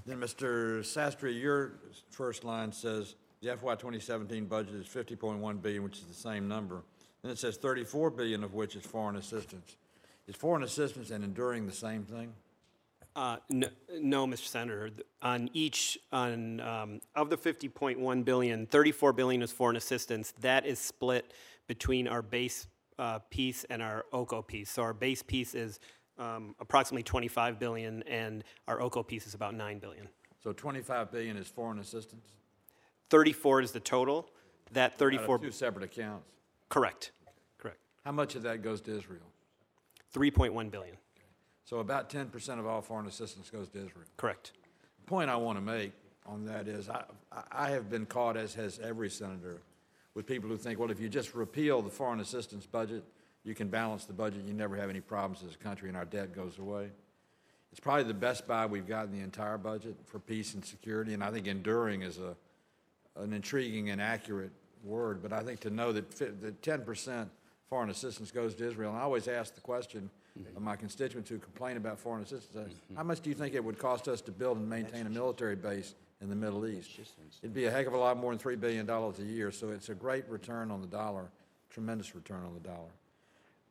Then, Mr. Sastry, your first line says the FY 2017 budget is 50.1 billion, which is the same number. Then it says 34 billion of which is foreign assistance. Is foreign assistance and enduring the same thing? Uh, No, no, Mr. Senator. On each, on, um, of the 50.1 billion, 34 billion is foreign assistance. That is split between our base uh, piece and our OCO piece. So our base piece is um, approximately 25 billion, and our OCO piece is about 9 billion. So 25 billion is foreign assistance? 34 is the total. That Out of 34, Two separate accounts. correct, correct. How much of that goes to Israel? 3.1 billion, So about 10% of all foreign assistance goes to Israel. correct. The point I want to make on that is, I- I have been caught, as has every senator, with people who think, well, if you just repeal the foreign assistance budget, you can balance the budget, you never have any problems as a country, and our debt goes away. It's probably the best buy we've got in the entire budget for peace and security, and I think enduring is a, an intriguing and accurate word, but I think to know that, fi- that ten percent foreign assistance goes to Israel, and I always ask the question of my constituents who complain about foreign assistance, how much do you think it would cost us to build and maintain a military base in the Middle East? It'd be a heck of a lot more than three billion dollars a year, so it's a great return on the dollar, tremendous return on the dollar.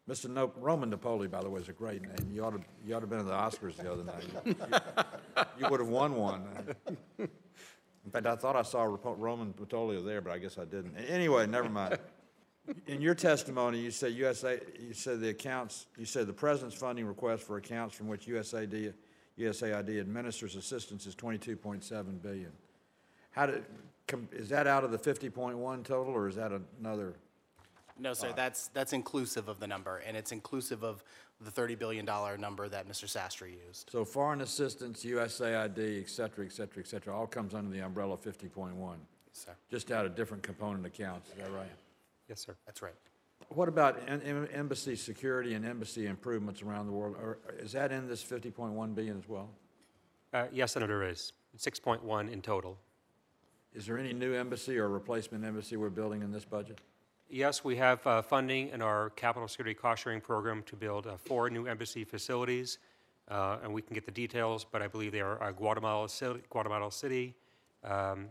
Mr. No, Roman Napoli, by the way, is a great name. You ought to, you ought to have been at the Oscars the other night. You- You would have won one. In fact, I thought I saw Roman Patolio there, but I guess I didn't. Anyway, never mind. In your testimony, you said USA, you said the accounts, you said the president's funding request for accounts from which USAID, USAID administers assistance is twenty-two point seven billion. How did, is that out of the fifty point one total, or is that another? No, sir, that's, that's inclusive of the number, and it's inclusive of the $30 billion number that Mr. Sastry used. So foreign assistance, USAID, et cetera, et cetera, et cetera, all comes under the umbrella fifty point one, Sir, just out of different component accounts, is that right? Yes, sir. that's right. What about em- em- embassy security and embassy improvements around the world? Or is that in this 50.1 billion as well? Uh, Yes, Senator, there is. 6.1 in total. Is there any new embassy or replacement embassy we're building in this budget? Yes, we have uh, funding in our capital security cost sharing program to build uh, four new embassy facilities, uh, and we can get the details, but I believe they are uh, Guatemala City, Guatemala City, um,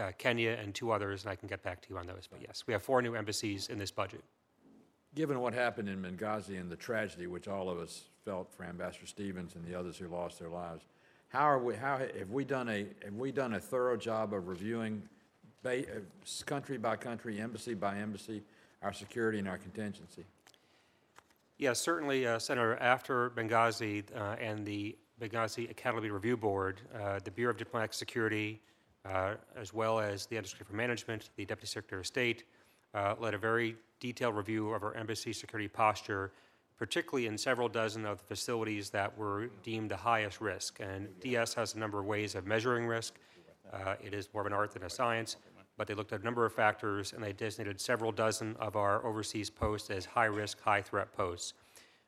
uh, Kenya, and two others, and I can get back to you on those. But yes, we have four new embassies in this budget. Given what happened in Benghazi and the tragedy which all of us felt for Ambassador Stevens and the others who lost their lives, how are we, how, have we done a, have we done a thorough job of reviewing ba, uh, country by country, embassy by embassy, our security and our contingency? Yes, certainly, uh, Senator, after Benghazi uh, and the Benghazi Accountability Review Board, uh, the Bureau of Diplomatic Security, uh, as well as the Undersecretary for Management, the Deputy Secretary of State, uh, led a very detailed review of our embassy security posture, particularly in several dozen of the facilities that were deemed the highest risk. And DS has a number of ways of measuring risk. Uh, It is more of an art than a science, but they looked at a number of factors, and they designated several dozen of our overseas posts as high-risk, high-threat posts.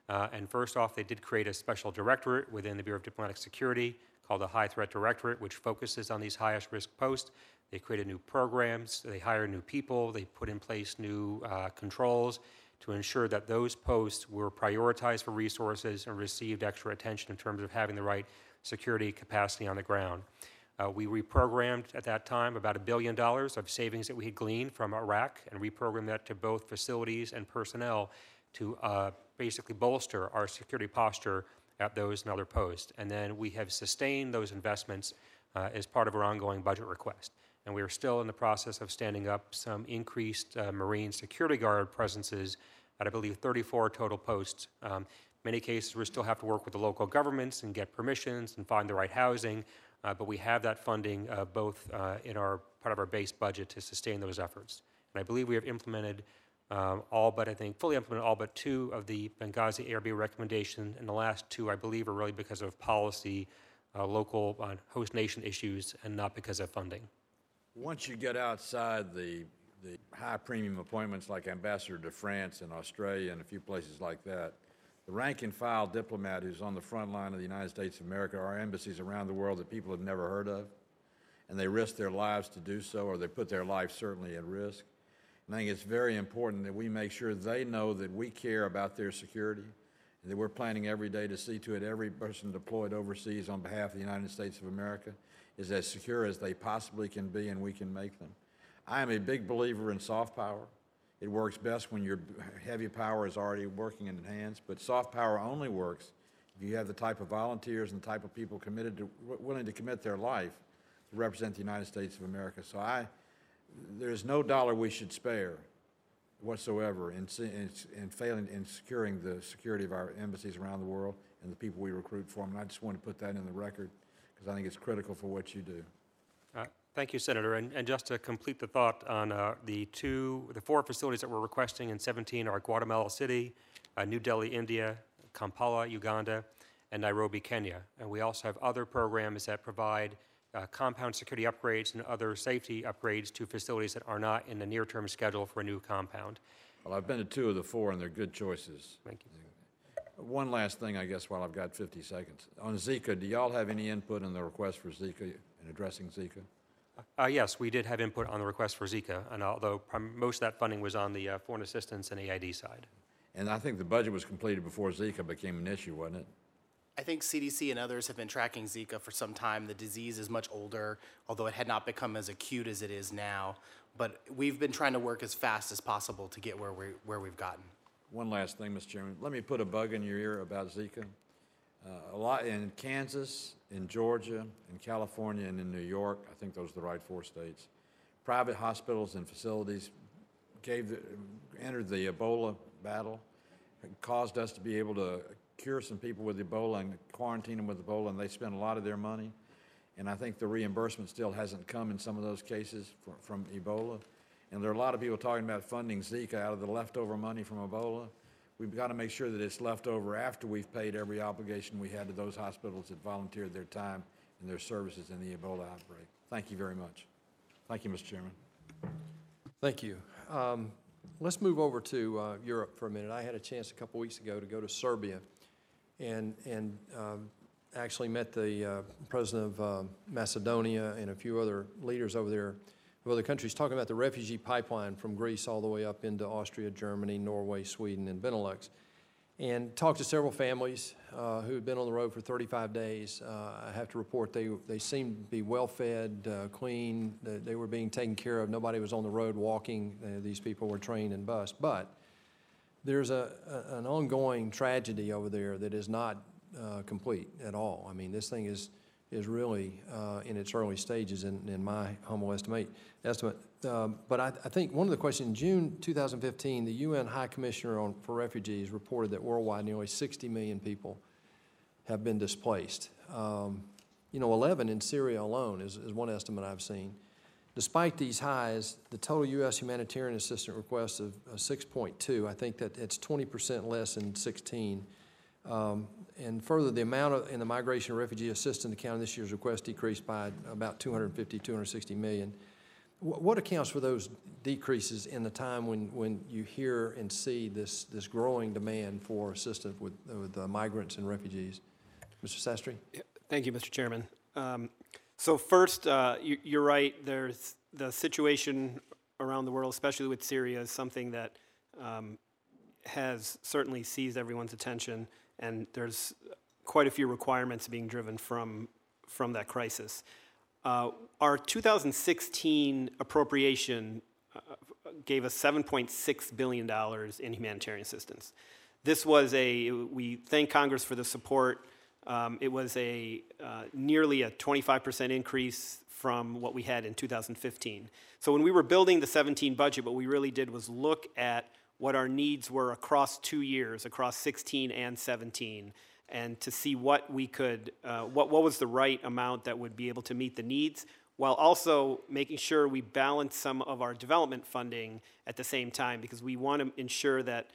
Uh, And first off, they did create a special directorate within the Bureau of Diplomatic Security called the High Threat Directorate, which focuses on these highest risk posts. They created new programs, they hired new people, they put in place new uh, controls to ensure that those posts were prioritized for resources and received extra attention in terms of having the right security capacity on the ground. Uh, We reprogrammed at that time about a billion dollars of savings that we had gleaned from Iraq and reprogrammed that to both facilities and personnel to uh, basically bolster our security posture at those and other posts. And then we have sustained those investments uh, as part of our ongoing budget request. And we are still in the process of standing up some increased uh, Marine security guard presences at, I believe, 34 total posts. Um, Many cases, we still have to work with the local governments and get permissions and find the right housing, uh, but we have that funding uh, both uh, in our, part of our base budget to sustain those efforts. And I believe we have implemented um, all but, I think, fully implemented all but two of the Benghazi ARB recommendation, and the last two, I believe, are really because of policy, uh, local uh, host nation issues, and not because of funding. Once you get outside the, the high premium appointments like Ambassador to France and Australia and a few places like that, the rank and file diplomat who's on the front line of the United States of America, our embassies around the world that people have never heard of, and they risk their lives to do so, or they put their life certainly at risk. And I think it's very important that we make sure they know that we care about their security, and that we're planning every day to see to it every person deployed overseas on behalf of the United States of America is as secure as they possibly can be and we can make them. I am a big believer in soft power. It works best when your heavy power is already working in hands, but soft power only works if you have the type of volunteers and the type of people committed to, willing to commit their life to represent the United States of America. So I, there's no dollar we should spare whatsoever in, in, in failing, in securing the security of our embassies around the world and the people we recruit for them. And I just want to put that in the record because I think it's critical for what you do. Thank you, Senator. And, and just to complete the thought on uh, the two, the four facilities that we're requesting in 17 are Guatemala City, uh, New Delhi, India, Kampala, Uganda, and Nairobi, Kenya. And we also have other programs that provide uh, compound security upgrades and other safety upgrades to facilities that are not in the near-term schedule for a new compound. Well, I've been to two of the four and they're good choices. Thank you. One last thing, I guess, while I've got 50 seconds. On Zika, do y'all have any input in the request for Zika, in addressing Zika? Uh, Yes, we did have input on the request for Zika, and although prim- most of that funding was on the uh, foreign assistance and AID side. And I think the budget was completed before Zika became an issue, wasn't it? I think CDC and others have been tracking Zika for some time. The disease is much older, although it had not become as acute as it is now. But we've been trying to work as fast as possible to get where we where we've gotten. One last thing, Mr. Chairman. Let me put a bug in your ear about Zika. Uh, A lot, in Kansas, in Georgia, in California, and in New York, I think those are the right four states, private hospitals and facilities gave, the- entered the Ebola battle, caused us to be able to cure some people with Ebola and quarantine them with Ebola, and they spent a lot of their money. And I think the reimbursement still hasn't come in some of those cases fr- from Ebola. And there are a lot of people talking about funding Zika out of the leftover money from Ebola. We've got to make sure that it's left over after we've paid every obligation we had to those hospitals that volunteered their time and their services in the Ebola outbreak. Thank you very much. Thank you, Mr. Chairman. Thank you. Um, Let's move over to uh, Europe for a minute. I had a chance a couple weeks ago to go to Serbia and, and um, actually met the uh, president of uh, Macedonia and a few other leaders over there of other countries talking about the refugee pipeline from Greece all the way up into Austria, Germany, Norway, Sweden, and Benelux. And talked to several families uh, who had been on the road for 35 days. Uh, I have to report they, they seemed to be well-fed, uh, clean, they, they were being taken care of. Nobody was on the road walking. Uh, these people were trained and bused. But there's a, a- an ongoing tragedy over there that is not uh, complete at all. I mean, this thing is, is really uh, in its early stages in, in my humble estimate, estimate. Um, But I, I think one of the questions, in June 2015, the UN High Commissioner on, for Refugees reported that worldwide nearly 60 million people have been displaced. Um, You know, 11 in Syria alone is, is one estimate I've seen. Despite these highs, the total U.S. humanitarian assistance request of of 6.2, I think that it's 20% less than 16. Um, And further, the amount of, in the migration and refugee assistance account in this year's request decreased by about 250, 260 million. Wh- What accounts for those decreases in the time when, when you hear and see this, this growing demand for assistance with, with uh, migrants and refugees? Mr. Sastry? Thank you, Mr. Chairman. Um, So first, uh, you- you're right, there's, the situation around the world, especially with Syria, is something that um, has certainly seized everyone's attention, and there's quite a few requirements being driven from, from that crisis. Uh, Our 2016 appropriation uh, gave us $7.6 billion in humanitarian assistance. This was a, we thank Congress for the support. Um, It was a uh, nearly a 25% increase from what we had in 2015. So when we were building the 17 budget, what we really did was look at what our needs were across two years, across 16 and 17, and to see what we could, uh, what, what was the right amount that would be able to meet the needs, while also making sure we balance some of our development funding at the same time, because we want to ensure that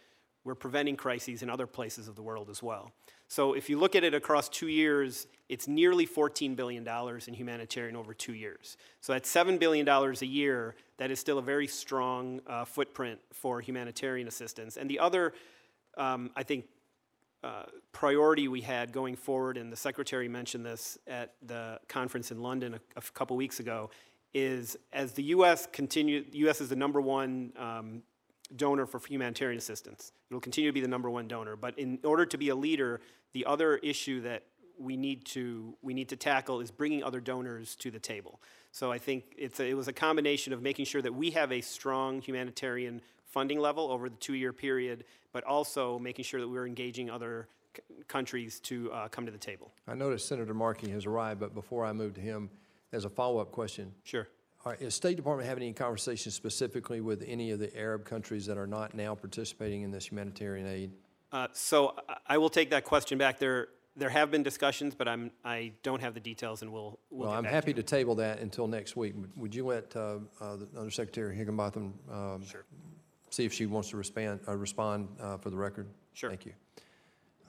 we're preventing crises in other places of the world as well. So if you look at it across two years, it's nearly $14 billion in humanitarian over two years. So at $7 billion a year, that is still a very strong uh, footprint for humanitarian assistance. And the other, um, I think, uh, priority we had going forward, and the secretary mentioned this at the conference in London a, a couple weeks ago, is as the U.S. continue, U.S. is the number one um, donor for humanitarian assistance. It'll continue to be the number one donor. But in order to be a leader, the other issue that we need to we need to tackle is bringing other donors to the table. So I think it's a, it was a combination of making sure that we have a strong humanitarian funding level over the two-year period, but also making sure that we're engaging other c- countries to uh, come to the table. I noticed Senator Markey has arrived, but before I move to him, there's a follow-up question. Sure. All right, is State Department having any conversations specifically with any of the Arab countries that are not now participating in this humanitarian aid? Uh, so I- will take that question back. There there have been discussions, but I'm I don't have the details, and we'll we'll I'm to happy you. to table that until next week. Would you let uh, uh, the Undersecretary Higginbottom um, see if she wants to respond, uh, respond uh, for the record? Sure. Thank you.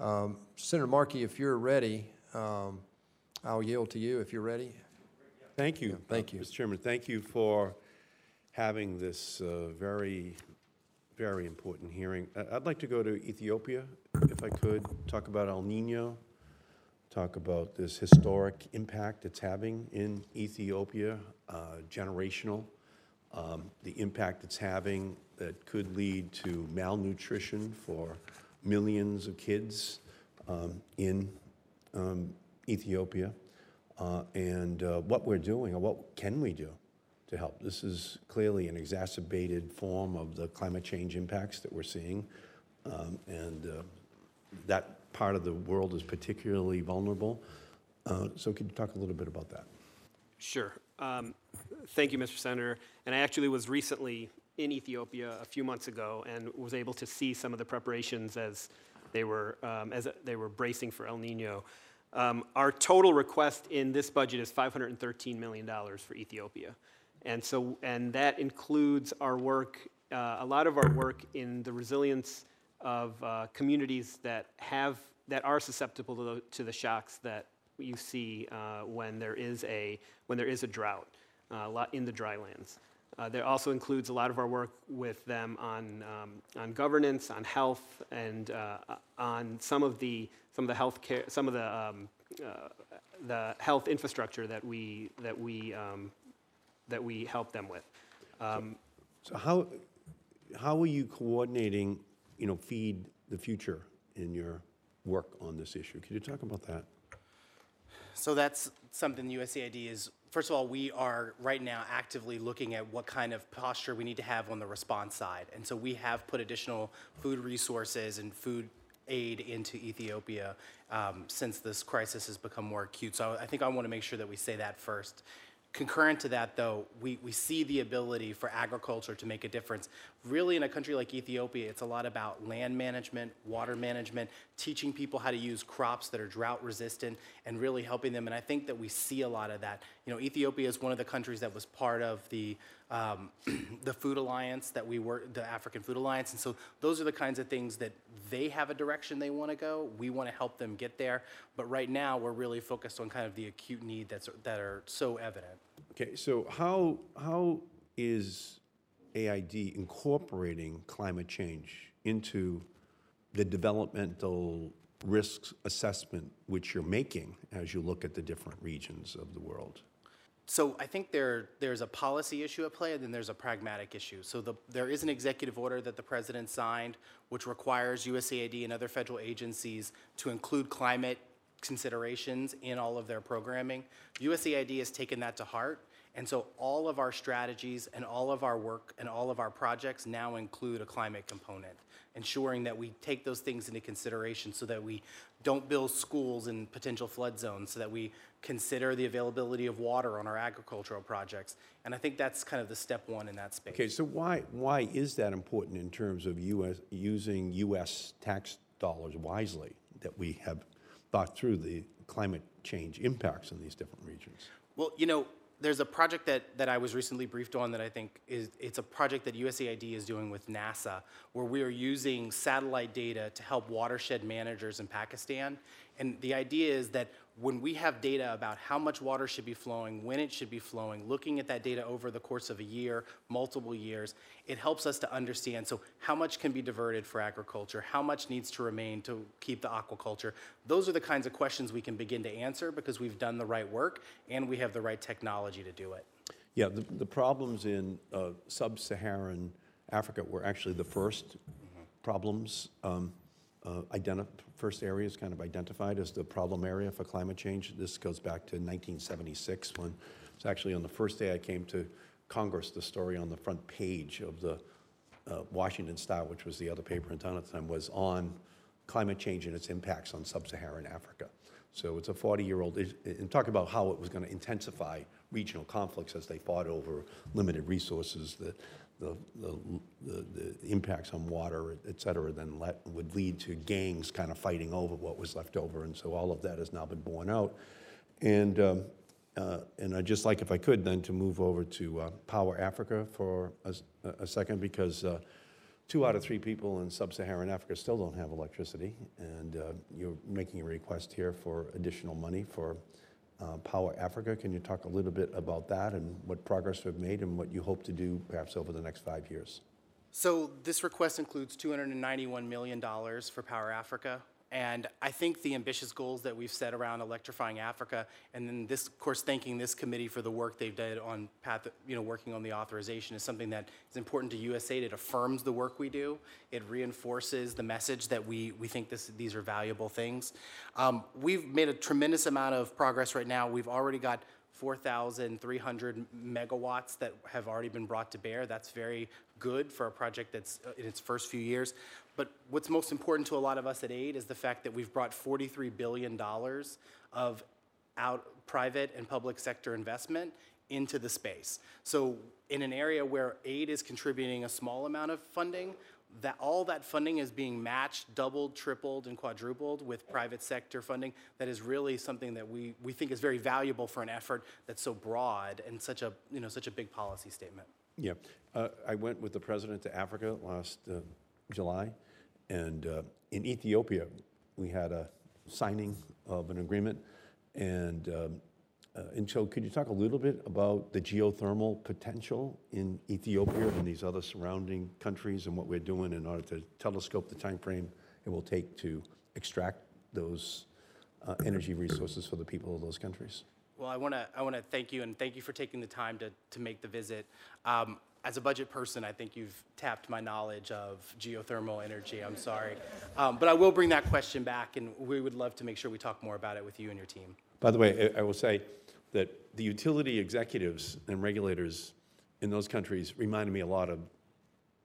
Um, Senator Markey, if you're ready, um, I'll yield to you if you're ready. Thank you. thank you. Mr. Chairman, thank you for having this uh, very, very important hearing. I- I'd like to go to Ethiopia, if I could, talk about El Nino, talk about this historic impact it's having in Ethiopia, uh, generational, um, the impact it's having that could lead to malnutrition for millions of kids um, in um, Ethiopia, and uh, what we're doing, or what can we do to help. This is clearly an exacerbated form of the climate change impacts that we're seeing, um, and uh, that part of the world is particularly vulnerable. Uh, So could you talk a little bit about that? Sure. Um, Thank you, Mr. Senator. And I actually was recently in Ethiopia a few months ago and was able to see some of the preparations as they were, um, as they were bracing for El Nino. Um, Our total request in this budget is $513 million for Ethiopia. And so, and that includes our work, uh, a lot of our work in the resilience of uh, communities that have, that are susceptible to the, to the shocks that you see uh, when there is a, when there is a drought uh, in the drylands. Uh, There also includes a lot of our work with them on, um, on governance, on health, and uh, on some of the, some of the health care, some of the, um, uh, the health infrastructure that we, that we, um, that we help them with. Um, So how, how are you coordinating, you know, Feed the Future in your work on this issue? Could you talk about that? So that's something the USAID is, first of all, we are right now actively looking at what kind of posture we need to have on the response side. And so we have put additional food resources and food aid into Ethiopia um, since this crisis has become more acute. So I think I want to make sure that we say that first. Concurrent to that, though, we, we see the ability for agriculture to make a difference. Really, in a country like Ethiopia, it's a lot about land management, water management, teaching people how to use crops that are drought resistant, and really helping them. And I think that we see a lot of that. You know, Ethiopia is one of the countries that was part of the um, the Food Alliance that we work, the African Food Alliance, and so those are the kinds of things that they have a direction they want to go. We want to help them get there, but right now we're really focused on kind of the acute need that's that are so evident. Okay, so how, how is AID incorporating climate change into the developmental risks assessment which you're making as you look at the different regions of the world? So I think there there's a policy issue at play, and then there's a pragmatic issue. So the, there is an executive order that the president signed, which requires USAID and other federal agencies to include climate considerations in all of their programming. USAID has taken that to heart, and so all of our strategies and all of our work and all of our projects now include a climate component, ensuring that we take those things into consideration so that we don't build schools in potential flood zones, so that we consider the availability of water on our agricultural projects. And I think that's kind of the step one in that space. Okay, so why, why is that important in terms of US, using US tax dollars wisely, that we have thought through the climate change impacts in these different regions? Well, you know, there's a project that, that I was recently briefed on that I think is, it's a project that USAID is doing with NASA, where we are using satellite data to help watershed managers in Pakistan. And the idea is that when we have data about how much water should be flowing, when it should be flowing, looking at that data over the course of a year, multiple years, it helps us to understand, so how much can be diverted for agriculture? How much needs to remain to keep the aquaculture? Those are the kinds of questions we can begin to answer because we've done the right work and we have the right technology to do it. Yeah, the, the problems in uh, sub-Saharan Africa were actually the first problems um, uh, first areas kind of identified as the problem area for climate change. This goes back to 1976 when it's actually on the first day I came to Congress, the story on the front page of the uh, Washington Star, which was the other paper in town at the time, was on climate change and its impacts on sub-Saharan Africa. So it's a 40-year-old, and talk about how it was going to intensify regional conflicts as they fought over limited resources, the, the, the, the, the impacts on water, et cetera, then let, would lead to gangs kind of fighting over what was left over. And so all of that has now been borne out. And, um, uh, and I'd just like, if I could, then to move over to uh, Power Africa for a second, because uh, two out of three people in sub-Saharan Africa still don't have electricity, and uh, you're making a request here for additional money for uh, Power Africa. Can you talk a little bit about that and what progress we've made and what you hope to do perhaps over the next five years? So this request includes $291 million for Power Africa. And I think the ambitious goals that we've set around electrifying Africa, and then this, of course, thanking this committee for the work they've done on path, you know, working on the authorization is something that is important to USAID. It affirms the work we do. It reinforces the message that we, we think this, these are valuable things. Um, we've made a tremendous amount of progress right now. We've already got 4,300 megawatts that have already been brought to bear. That's very good for a project that's uh, in its first few years. But what's most important to a lot of us at AID is the fact that we've brought $43 billion of out private and public sector investment into the space. So in an area where aid is contributing a small amount of funding, that all that funding is being matched, doubled, tripled, and quadrupled with private sector funding. That is really something that we, we think is very valuable for an effort that's so broad and such a you know such a big policy statement. Yeah, uh, I went with the president to Africa last uh, July, and uh, in Ethiopia, we had a signing of an agreement. And, um, uh, and so could you talk a little bit about the geothermal potential in Ethiopia and these other surrounding countries and what we're doing in order to telescope the time frame it will take to extract those uh, energy resources for the people of those countries? Well, I want to I want to thank you and thank you for taking the time to to make the visit. Um, as a budget person, I think you've tapped my knowledge of geothermal energy. I'm sorry, um, but I will bring that question back, and we would love to make sure we talk more about it with you and your team. By the way, I I will say that the utility executives and regulators in those countries reminded me a lot of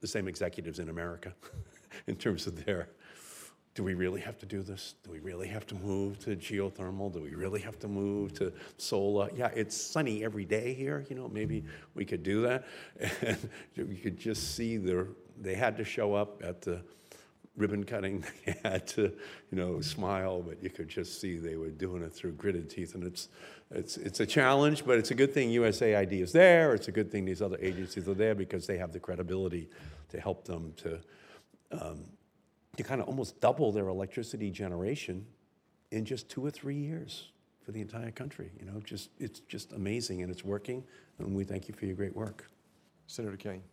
the same executives in America in terms of their, do we really have to do this? Do we really have to move to geothermal? Do we really have to move to solar? Yeah, it's sunny every day here, you know, maybe we could do that. And you could just see their, they had to show up at the ribbon cutting. They had to, you know, smile, but you could just see they were doing it through gritted teeth. And it's, it's, it's a challenge, but it's a good thing USAID is there. It's a good thing these other agencies are there because they have the credibility to help them to, um, to kind of almost double their electricity generation in just two or three years for the entire country. You know, just, it's just amazing and it's working. And we thank you for your great work. Senator Kaine.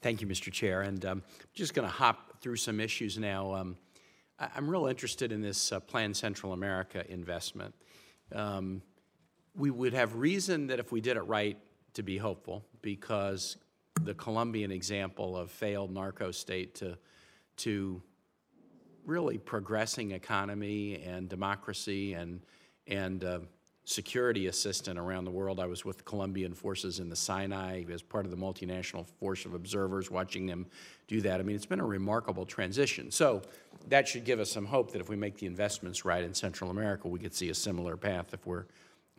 Thank you, Mr. Chair. And um, just going to hop through some issues now. Um, I- I'm real interested in this uh, Plan Central America investment. Um, we would have reason that if we did it right to be hopeful because the Colombian example of failed narco state to, to really progressing economy and democracy and, and uh, security assistant around the world. I was with Colombian forces in the Sinai as part of the multinational force of observers watching them do that. I mean, it's been a remarkable transition. So that should give us some hope that if we make the investments right in Central America, we could see a similar path if we're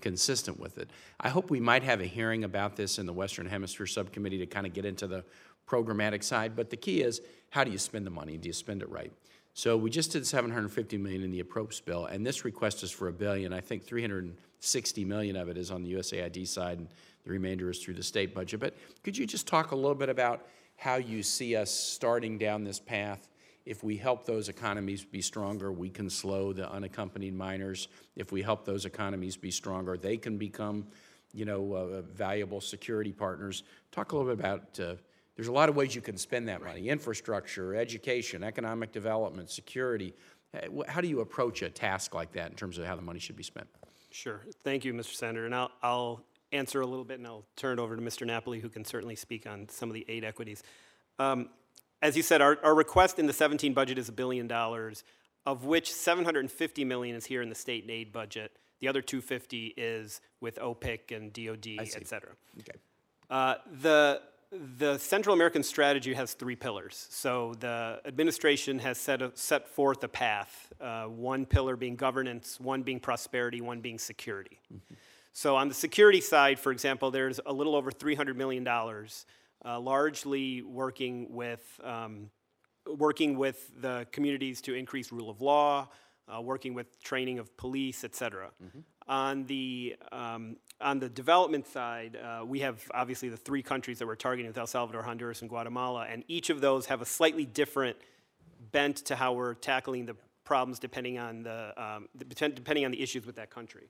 consistent with it. I hope we might have a hearing about this in the Western Hemisphere Subcommittee to kind of get into the programmatic side. But the key is, how do you spend the money? Do you spend it right? So we just did 750 million in the approach bill, and this request is for a billion. I think 360 million of it is on the USAID side, and the remainder is through the state budget. But could you just talk a little bit about how you see us starting down this path? If we help those economies be stronger, we can slow the unaccompanied minors. If we help those economies be stronger, they can become, you know, uh, valuable security partners. Talk a little bit about. Uh, there's a lot of ways you can spend that money: infrastructure, education, economic development, security. How do you approach a task like that in terms of how the money should be spent? Sure. Thank you, Mr. Senator. And I'll, I'll answer a little bit and I'll turn it over to Mr. Napoli, who can certainly speak on some of the aid equities. Um, As you said, our, our request in the 17 budget is a billion dollars, of which 750 million is here in the state and aid budget. The other 250 is with OPIC and DOD, et cetera. Okay. Uh, The, the Central American strategy has three pillars. So the administration has set, a- set forth a path, uh, one pillar being governance, one being prosperity, one being security. So on the security side, for example, there's a little over $300 million, uh, largely working with, um, working with the communities to increase rule of law, uh, working with training of police, et cetera. On the, um, on the development side, uh, we have obviously the three countries that we're targeting with El Salvador, Honduras, and Guatemala, and each of those have a slightly different bent to how we're tackling the problems depending on the, um, the- depending on the issues with that country.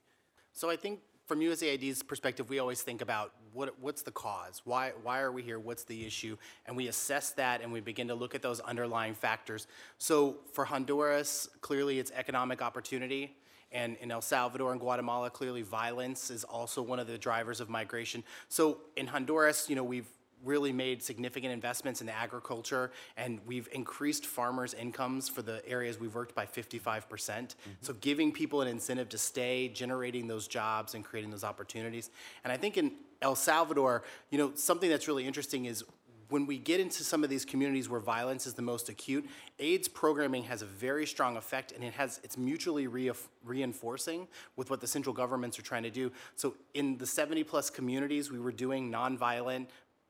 So I think from USAID's perspective, we always think about what, what's the cause? Why, why are we here? What's the issue? And we assess that and we begin to look at those underlying factors. So for Honduras, clearly it's economic opportunity. And in El Salvador and Guatemala, clearly violence is also one of the drivers of migration. So in Honduras, you know, we've really made significant investments in agriculture, and we've increased farmers' incomes for the areas we've worked by 55%. percent mm-hmm. So giving people an incentive to stay, generating those jobs and creating those opportunities. And I think in El Salvador, you know, something that's really interesting is when we get into some of these communities where violence is the most acute, AID's programming has a very strong effect and it has it's mutually reaf- reinforcing with what the central governments are trying to do. So in the 70 plus communities we were doing nonviolent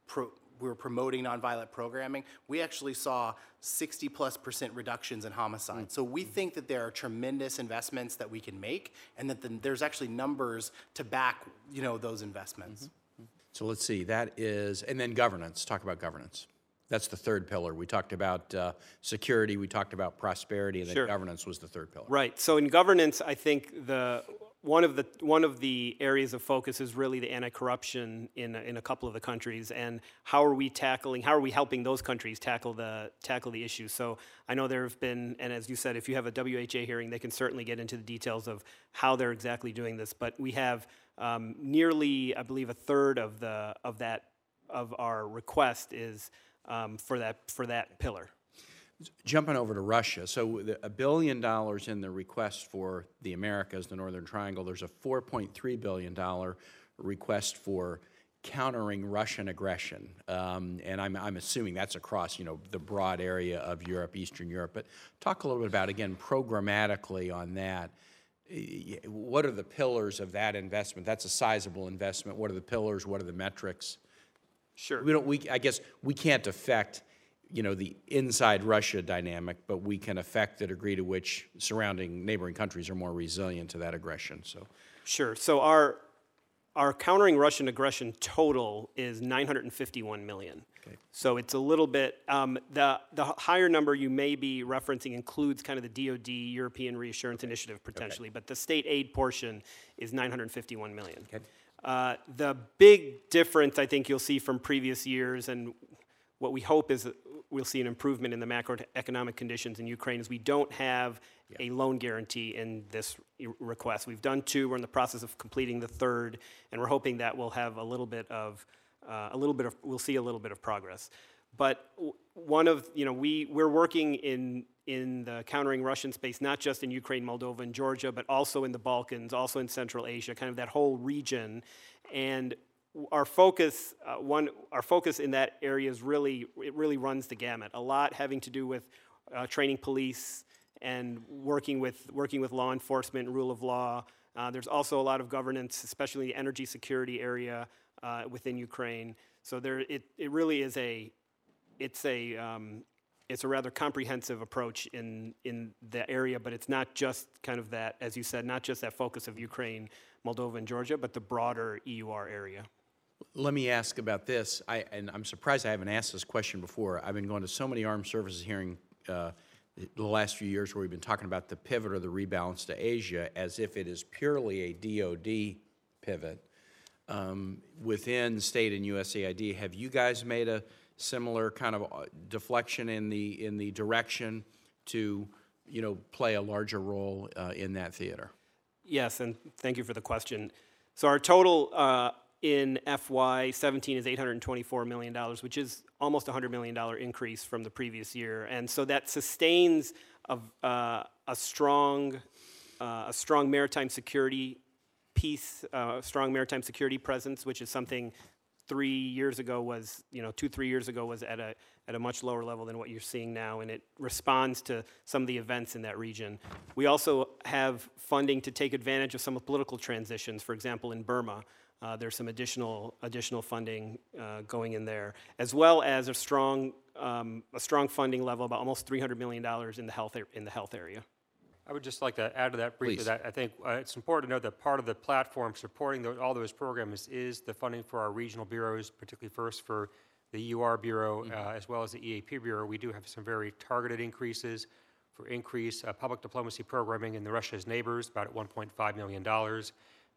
pro, we were promoting nonviolent programming, we actually saw 60 plus percent reductions in homicide. Mm. So we think that there are tremendous investments that we can make and that the, there's actually numbers to back, you know, those investments. Mm-hmm. So let's see, that is, and then governance, talk about governance. That's the third pillar. We talked about uh, security, we talked about prosperity, and then Sure. governance was the third pillar. Right. So in governance, I think the one of the one of the areas of focus is really the anti-corruption in a, in a couple of the countries, and how are we tackling? How are we helping those countries tackle the tackle the issue? So I know there have been, and as you said, if you have a WHA hearing, they can certainly get into the details of how they're exactly doing this. But we have um, nearly, I believe, a third of the of that of our request is um, for that for that pillar. Jumping over to Russia, so a billion dollars in the request for the Americas, the Northern Triangle, there's a $4.3 billion request for countering Russian aggression. Um, And I'm, I'm assuming that's across, you know, the broad area of Europe, Eastern Europe. But talk a little bit about, again, programmatically on that. What are the pillars of that investment? That's a sizable investment. What are the pillars? What are the metrics? Sure. We don't, we, I guess, we can't affect, you know, the inside Russia dynamic, but we can affect the degree to which surrounding neighboring countries are more resilient to that aggression, so. Sure. So our our countering Russian aggression total is 951 million. Okay. So it's a little bit um, the the higher number you may be referencing includes kind of the DoD European Reassurance Initiative potentially, but the state aid portion is 951 million. Okay. Uh, the big difference I think you'll see from previous years and what we hope is that we'll see an improvement in the macroeconomic conditions in Ukraine is we don't have a loan guarantee in this request. We've done two, we're in the process of completing the third, and we're hoping that we'll have a little bit of, uh, a little bit of, we'll see a little bit of progress. But one of, you know, we, we're working in, in the countering Russian space, not just in Ukraine, Moldova, and Georgia, but also in the Balkans, also in Central Asia, kind of that whole region. And our focus, uh, one, our focus in that area is really, it really runs the gamut. A lot having to do with uh, training police and working with, working with law enforcement, rule of law. Uh, there's also a lot of governance, especially the energy security area uh, within Ukraine. So there, it, it really is a, it's a, um, it's a rather comprehensive approach in, in the area, but it's not just kind of that, as you said, not just that focus of Ukraine, Moldova, and Georgia, but the broader EUR area. Let me ask about this, I, and I'm surprised I haven't asked this question before. I've been going to so many armed services hearing, uh, the last few years where we've been talking about the pivot or the rebalance to Asia as if it is purely a DoD pivot. Um, Within state and USAID, have you guys made a similar kind of uh, deflection in the, in the direction to, you know, play a larger role uh, in that theater? Yes, and thank you for the question. So our total, uh, in FY '17 is $824 million, which is almost a $100 million increase from the previous year. And so that sustains a, uh, a strong, uh, a strong maritime security piece, uh, a strong maritime security presence, which is something three years ago was, you know, two, three years ago was at a, at a much lower level than what you're seeing now, and it responds to some of the events in that region. We also have funding to take advantage of some of political transitions, for example, in Burma. Uh, there's some additional, additional funding uh, going in there, as well as a strong, um, a strong funding level, about almost $300 million in the health, ar- in the health area. I would just like to add to that briefly, Please. that I think uh, it's important to note that part of the platform supporting tho- all those programs is the funding for our regional bureaus, particularly first for the EUR Bureau, uh, as well as the EAP Bureau. We do have some very targeted increases for increased uh, public diplomacy programming in the Russia's neighbors, about at $1.5 million.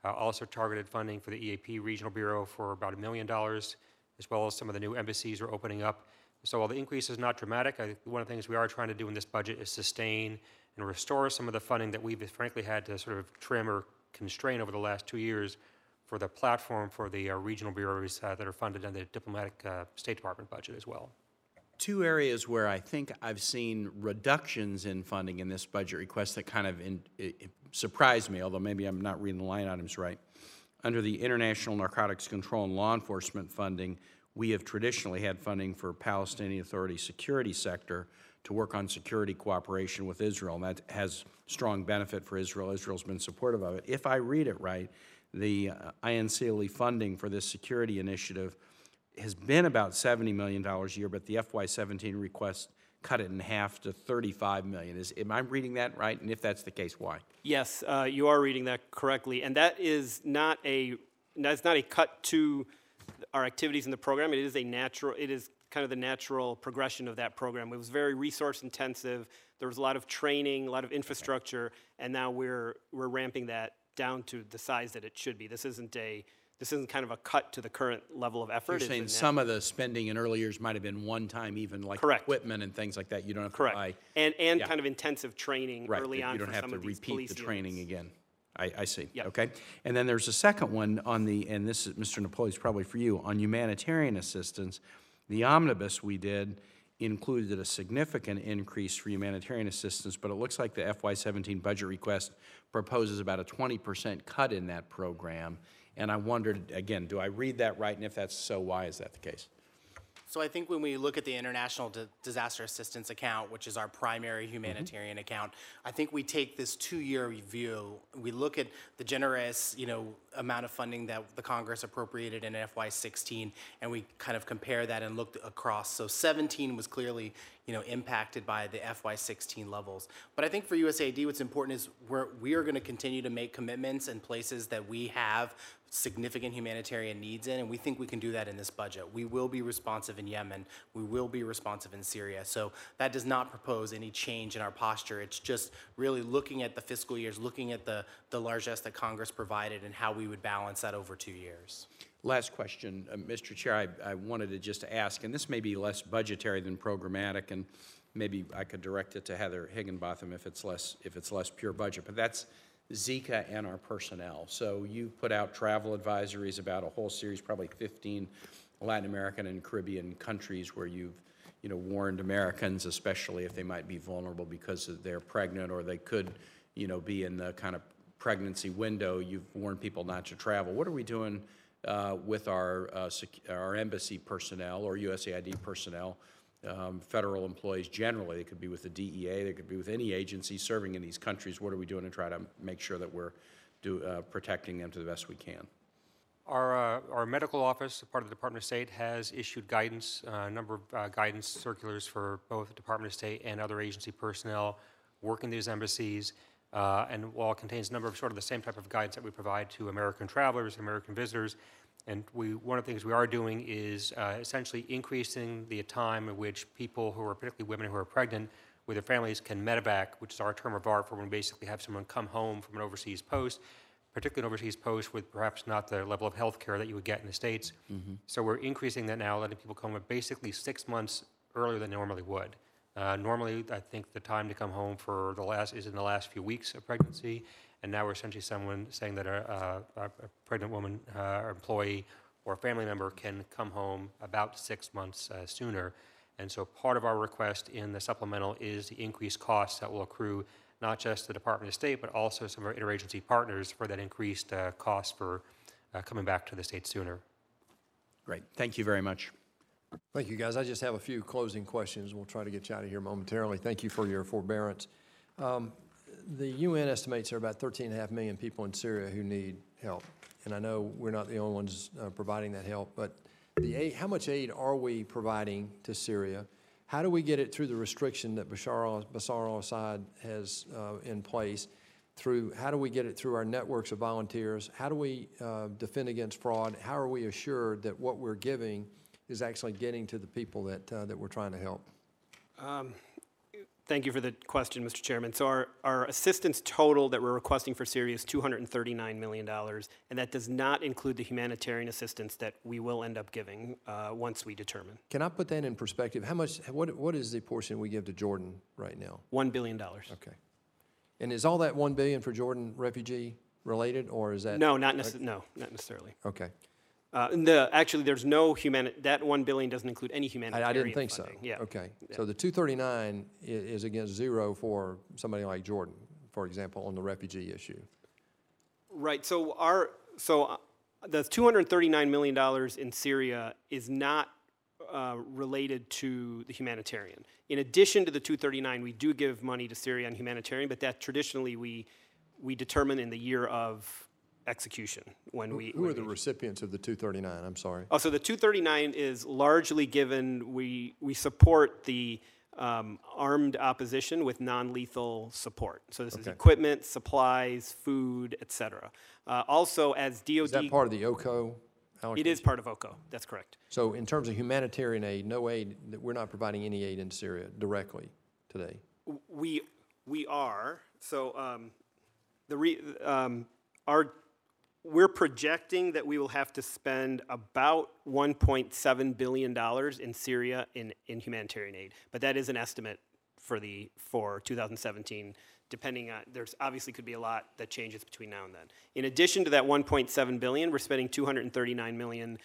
Uh, Also targeted funding for the EAP Regional Bureau for about a million dollars, as well as some of the new embassies are opening up. So while the increase is not dramatic, I, one of the things we are trying to do in this budget is sustain and restore some of the funding that we've frankly had to sort of trim or constrain over the last two years for the platform for the uh, regional bureaus uh, that are funded in the diplomatic uh, State Department budget as well. Two areas where I think I've seen reductions in funding in this budget request that kind of in, surprised me, although maybe I'm not reading the line items right. Under the International Narcotics Control and Law Enforcement funding, we have traditionally had funding for Palestinian Authority security sector to work on security cooperation with Israel, and that has strong benefit for Israel. Israel's been supportive of it. If I read it right, the uh, INCLE funding for this security initiative has been about $70 million a year, but the FY17 request cut it in half to 35 million. Is, am I reading that right? And if that's the case, why? Yes, uh, you are reading that correctly, and that is not a that's not a cut to our activities in the program. It is a natural. It is kind of the natural progression of that program. It was very resource intensive. There was a lot of training, a lot of infrastructure, and now we're we're ramping that down to the size that it should be. This isn't a this isn't kind of a cut to the current level of effort. You're It's saying some of the spending in early years might have been one-time even, like Correct. equipment and things like that. You don't have to correct, buy. and and Yeah. kind of intensive training Right, early that on you don't for have some to of these repeat police the training units. again. I, I see. Yep. Okay. And then there's a second one on the, and this is, Mr. Napoli, is probably for you, on humanitarian assistance. The omnibus we did included a significant increase for humanitarian assistance, but it looks like the FY17 budget request proposes about a 20% cut in that program. And I wondered, again, do I read that right? And if that's so, why is that the case? So I think when we look at the International Di- Disaster Assistance Account, which is our primary mm-hmm. humanitarian account, I think we take this two-year review. We look at the generous, you know, amount of funding that the Congress appropriated in FY16, and we kind of compare that and looked across. So 17 was clearly, you know, impacted by the FY16 levels. But I think for USAID, what's important is we're, we are going to continue to make commitments in places that we have significant humanitarian needs in, and we think we can do that in this budget. We will be responsive in Yemen. We will be responsive in Syria. So that does not propose any change in our posture. It's just really looking at the fiscal years, looking at the, the largesse that Congress provided and how we would balance that over two years. Last question, uh, Mr. Chair, I, I wanted to just ask, and this may be less budgetary than programmatic, and maybe I could direct it to Heather Higginbottom if it's less, if it's less pure budget, but that's Zika and our personnel. So you put out travel advisories about a whole series, probably 15 Latin American and Caribbean countries where you've, you know, warned Americans, especially if they might be vulnerable because they're pregnant or they could, you know, be in the kind of pregnancy window, you've warned people not to travel. What are we doing uh, with our, uh, our embassy personnel or USAID personnel, um, federal employees generally? They could be with the DEA, they could be with any agency serving in these countries. What are we doing to try to make sure that we're do, uh, protecting them to the best we can? Our, uh, our medical office, a part of the Department of State, has issued guidance, uh, a number of uh, guidance circulars for both the Department of State and other agency personnel working these embassies. Uh, And while it contains a number of sort of the same type of guidance that we provide to American travelers and American visitors, and we, one of the things we are doing is uh, essentially increasing the time in which people who are, particularly women who are pregnant, with their families can medevac, which is our term of art for when we basically have someone come home from an overseas post, particularly an overseas post with perhaps not the level of health care that you would get in the States. So we're increasing that now, letting people come home basically six months earlier than normally would. Uh, Normally, I think the time to come home for the last, is in the last few weeks of pregnancy, And now we're essentially someone saying that a, a, a pregnant woman, uh, or employee, or a family member can come home about six months uh, sooner. And so part of our request in the supplemental is the increased costs that will accrue not just the Department of State, but also some of our interagency partners for that increased uh, cost for uh, coming back to the state sooner. Great, thank you very much. Thank you, guys. I just have a few closing questions. We'll try to get you out of here momentarily. Thank you for your forbearance. Um, The UN estimates there are about 13 and a half million people in Syria who need help. And I know we're not the only ones uh, providing that help, but the aid, how much aid are we providing to Syria? How do we get it through the restriction that Bashar al- Bashar al-Assad has uh, in place? Through, how do we get it through our networks of volunteers? How do we uh, defend against fraud? How are we assured that what we're giving is actually getting to the people that, uh, that we're trying to help? Thank you for the question, Mr. Chairman. So our, our assistance total that we're requesting for Syria is $239 million, and that does not include the humanitarian assistance that we will end up giving uh, once we determine. Can I put that in perspective? How much, what, what is the portion we give to Jordan right now? $1 billion. Okay. And is all that 1 billion for Jordan refugee related, or is that? No, not necess, no, not necessarily. Okay. Uh, the, actually, there's no humani, that 1 billion doesn't include any I, humanitarian I didn't think so. Yeah. Okay. So the 239 is against zero for somebody like Jordan, for example, on the refugee issue. Right, so our, so uh, the $239 million in Syria is not uh, related to the humanitarian. In addition to the 239, we do give money to Syria on humanitarian, but that traditionally we, we determine in the year of execution when we. Who when are the we- recipients of the 239? I'm sorry. Oh, so the 239 is largely given, we, we support the um, armed opposition with non-lethal support. So this is equipment, supplies, food, et cetera. Uh, Also, as DOD. Is that part of the OCO? It allocation? is part of OCO, that's correct. So in terms of humanitarian aid, no aid, we're not providing any aid in Syria directly today? We, we are, so um, the, re- um, our, we're projecting that we will have to spend about $1.7 billion in Syria in, in humanitarian aid. But that is an estimate for the, for 2017, depending on, there's obviously could be a lot that changes between now and then. In addition to that 1.7 billion, we're spending 239 million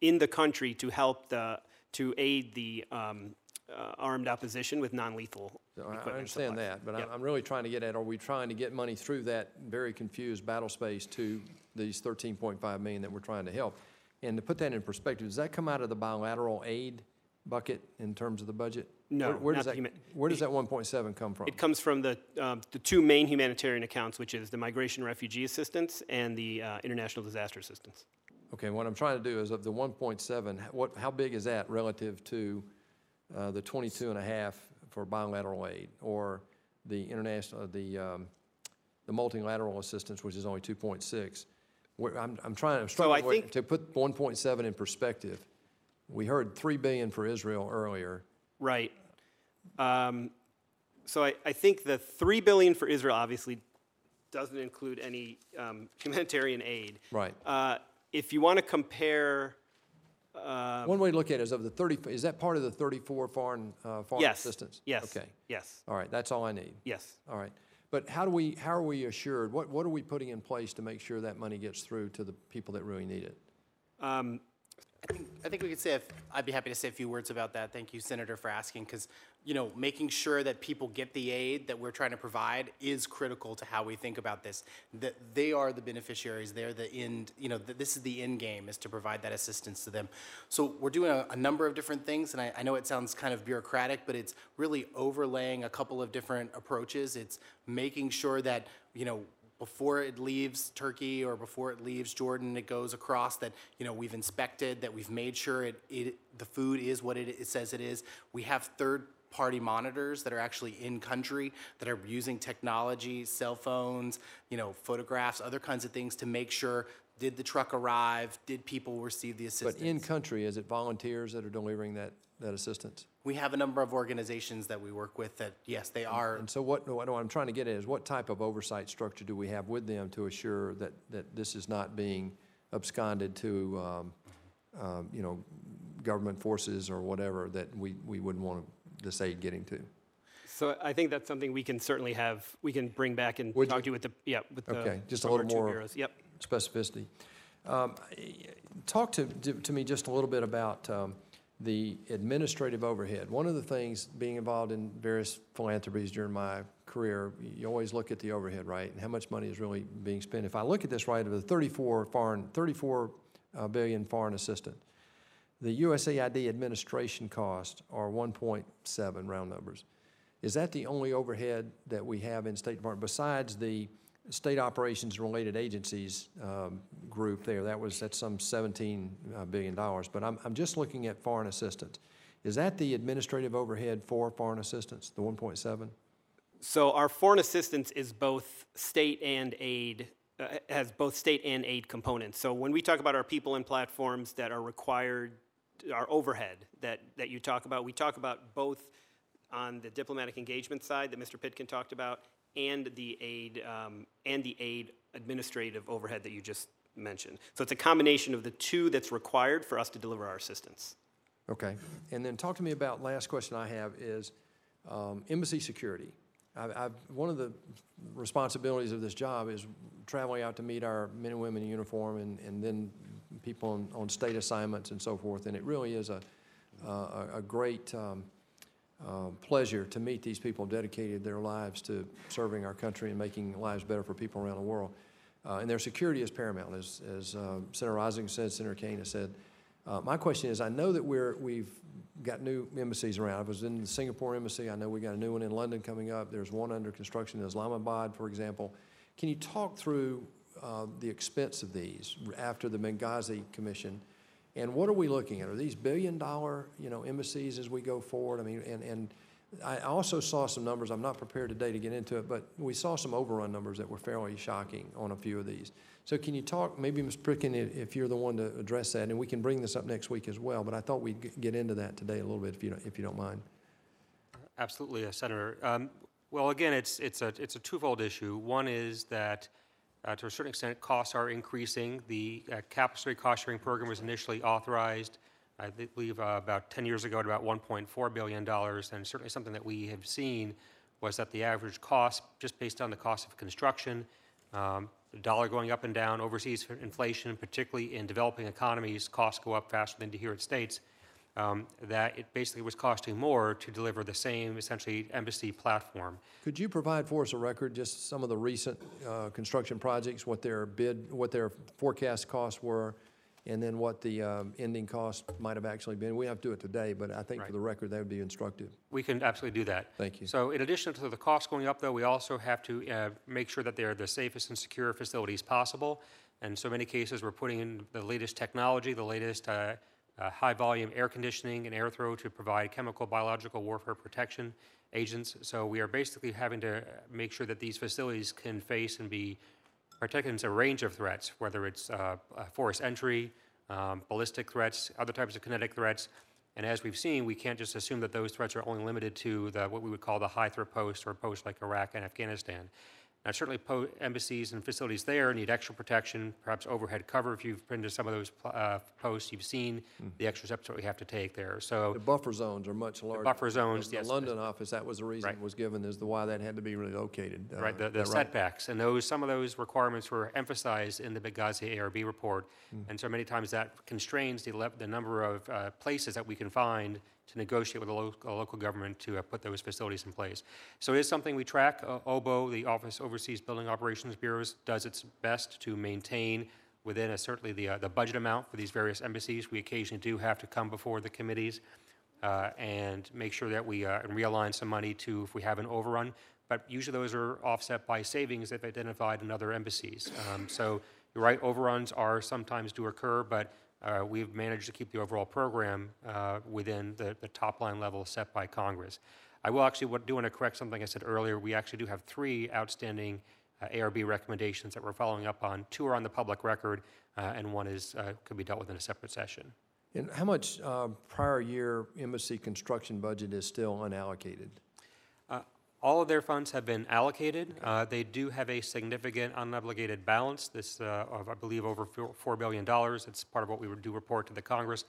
in the country to help the, to aid the um, uh, armed opposition with non-lethal So. I- understand that, but I'm, Yep. I'm really trying to get at, are we trying to get money through that very confused battle space to these 13.5 million that we're trying to help? And to put that in perspective, does that come out of the bilateral aid bucket in terms of the budget? No, Where- Where does that, where does that 1.7 come from? It comes from the, um, the two main humanitarian accounts, which is the Migration Refugee Assistance and the uh, International Disaster Assistance. Okay, what I'm trying to do is of the 1.7, what, how big is that relative to uh, the 22 and a half for bilateral aid? Or the international, the, um, the multilateral assistance, which is only 2.6? Where, I'm, I'm trying, I'm So struggling with- think- to put 1.7 in perspective. We heard 3 billion for Israel earlier. Right. Um, so I, I think the three billion for Israel obviously doesn't include any um, humanitarian aid. Right. Uh, if you want to compare, uh, One way to look at it is of the 30, is that part of the 34 foreign, uh, foreign yes, assistance? yes, Okay, yes, all right, that's all I need. yes. All right. But how do we, how are we assured, what, what are we putting in place to make sure that money gets through to the people that really need it? Um, I think we could say, if- I'd be happy to say a few words about that. Thank you, Senator, for asking, because, you know, making sure that people get the aid that we're trying to provide is critical to how we think about this. That they are the beneficiaries, they're the end, you know, th- this is the end game, is to provide that assistance to them. So we're doing a, a number of different things, and I, I know it sounds kind of bureaucratic, but it's really overlaying a couple of different approaches. It's making sure that, you know, before it leaves Turkey or before it leaves Jordan, it goes across that, you know, we've inspected, that we've made sure it, it, the food is what it, it says it is. We have third-party monitors that are actually in country, that are using technology, cell phones, you know, photographs, other kinds of things to make sure, did the truck arrive? Did people receive the assistance. But in country, is it volunteers that are delivering that, that assistance? We have a number of organizations that we work with that, yes, they are And so what, what I'm trying to get at is what type of oversight structure do we have with them to assure that, that this is not being absconded to, um, um, you know, government forces or whatever that we, we wouldn't want this aid getting to? So I think that's something we can certainly have, we can bring back and Would talk you? to you with the, yeah, with the. Okay, just a little more- bureaus. Yep. specificity. Um, Talk to, to me just a little bit about um, the administrative overhead. One of the things, being involved in various philanthropies during my career, you always look at the overhead, right? And how much money is really being spent. If I look at this right, of the 34 foreign, 34 uh, billion foreign assistant, the USAID administration costs are 1.7 round numbers. Is that the only overhead that we have in State Department besides the state operations related agencies um, group there? That was, that's some 17 uh, billion dollars. But I'm, I'm just looking at foreign assistance. Is that the administrative overhead for foreign assistance, the 1.7? So our foreign assistance is both state and aid, uh, has both state and aid components. So when we talk about our people and platforms that are required, our overhead that, that you talk about, we talk about both on the diplomatic engagement side that Mr. Pitkin talked about and the aid, um, and the aid administrative overhead that you just mentioned. So it's a combination of the two that's required for us to deliver our assistance. Okay. And then talk to me about, last question I have is um, embassy security. I- I've, one of the responsibilities of this job is traveling out to meet our men and women in uniform and, and then people on, on state assignments and so forth. And it really is a, a, a great um, uh, pleasure to meet these people who dedicated their lives to serving our country and making lives better for people around the world. Uh, and their security is paramount, as, as uh, Senator Rising said, Senator Kaine has said. Uh, my question is, I know that we're, we've got new embassies around. I was in the Singapore embassy. I know we got a new one in London coming up. There's one under construction in Islamabad, for example. Can you talk through uh, the expense of these after the Benghazi Commission? And what are we looking at? Are these billion-dollar, you know, embassies as we go forward? I mean, and, and I also saw some numbers, I'm not prepared today to get into it, but we saw some overrun numbers that were fairly shocking on a few of these. So can you talk, maybe Ms. Pitkin, if you're the one to address that, and we can bring this up next week as well, but I thought we'd get into that today a little bit, if you don't, if you don't mind. Absolutely, uh, Senator. Um, Well, again, it's, it's a, it's a twofold issue. One is that, uh, to a certain extent, costs are increasing. The uh, street cost sharing program was initially authorized, I believe, uh, about 10 years ago at about $1.4 billion, and certainly something that we have seen was that the average cost, just based on the cost of construction, um, the dollar going up and down, overseas inflation, particularly in developing economies, costs go up faster than here at States um, that it basically was costing more to deliver the same essentially embassy platform. Could you provide for us a record, just some of the recent uh, construction projects, what their bid, what their forecast costs were, and then what the um, ending cost might have actually been? We have to do it today, but I think for the record, that would be instructive. We can absolutely do that. Thank you. So in addition to the cost going up, though, we also have to uh, make sure that they're the safest and secure facilities possible. And so many cases, we're putting in the latest technology, the latest uh, uh, high-volume air conditioning and air throw to provide chemical, biological warfare protection agents. So we are basically having to make sure that these facilities can face and be protected against a range of threats, whether it's uh, uh, entry, um, ballistic threats, other types of kinetic threats. And as we've seen, we can't just assume that those threats are only limited to the, what we would call the high-threat posts or posts like Iraq and Afghanistan. Now, certainly po- embassies and facilities there need extra protection, perhaps overhead cover. If you've been to some of those uh, posts, you've seen the extra steps that we have to take there. So The buffer zones are much larger. buffer zones, The yes. London office, that was the reason Right. was given, is the why that had to be relocated. uh, Right, the, the that right? setbacks, and those, some of those requirements were emphasized in the Benghazi ARB report. Hmm. And so many times that constrains the, the number of uh, places that we can find to negotiate with a local, local government to uh, put those facilities in place. So it is something we track. Uh, OBO, the Office Overseas Building Operations Bureaus, does its best to maintain within a, certainly the, uh, the budget amount for these various embassies. We occasionally do have to come before the committees uh, and make sure that we uh, realign some money to if we have an overrun. But usually those are offset by savings if identified in other embassies. Um, So you're right, overruns are sometimes do occur, but uh, we've managed to keep the overall program uh, within the, the top line level set by Congress. I will actually do want to correct something I said earlier. We actually do have three outstanding uh, ARB recommendations that we're following up on. Two are on the public record, uh, and one is, uh, could be dealt with in a separate session. And how much uh, prior year embassy construction budget is still unallocated? All of their funds have been allocated. Uh, They do have a significant unobligated balance, this, uh, of, I believe, over $4 billion. It's part of what we would do report to the Congress.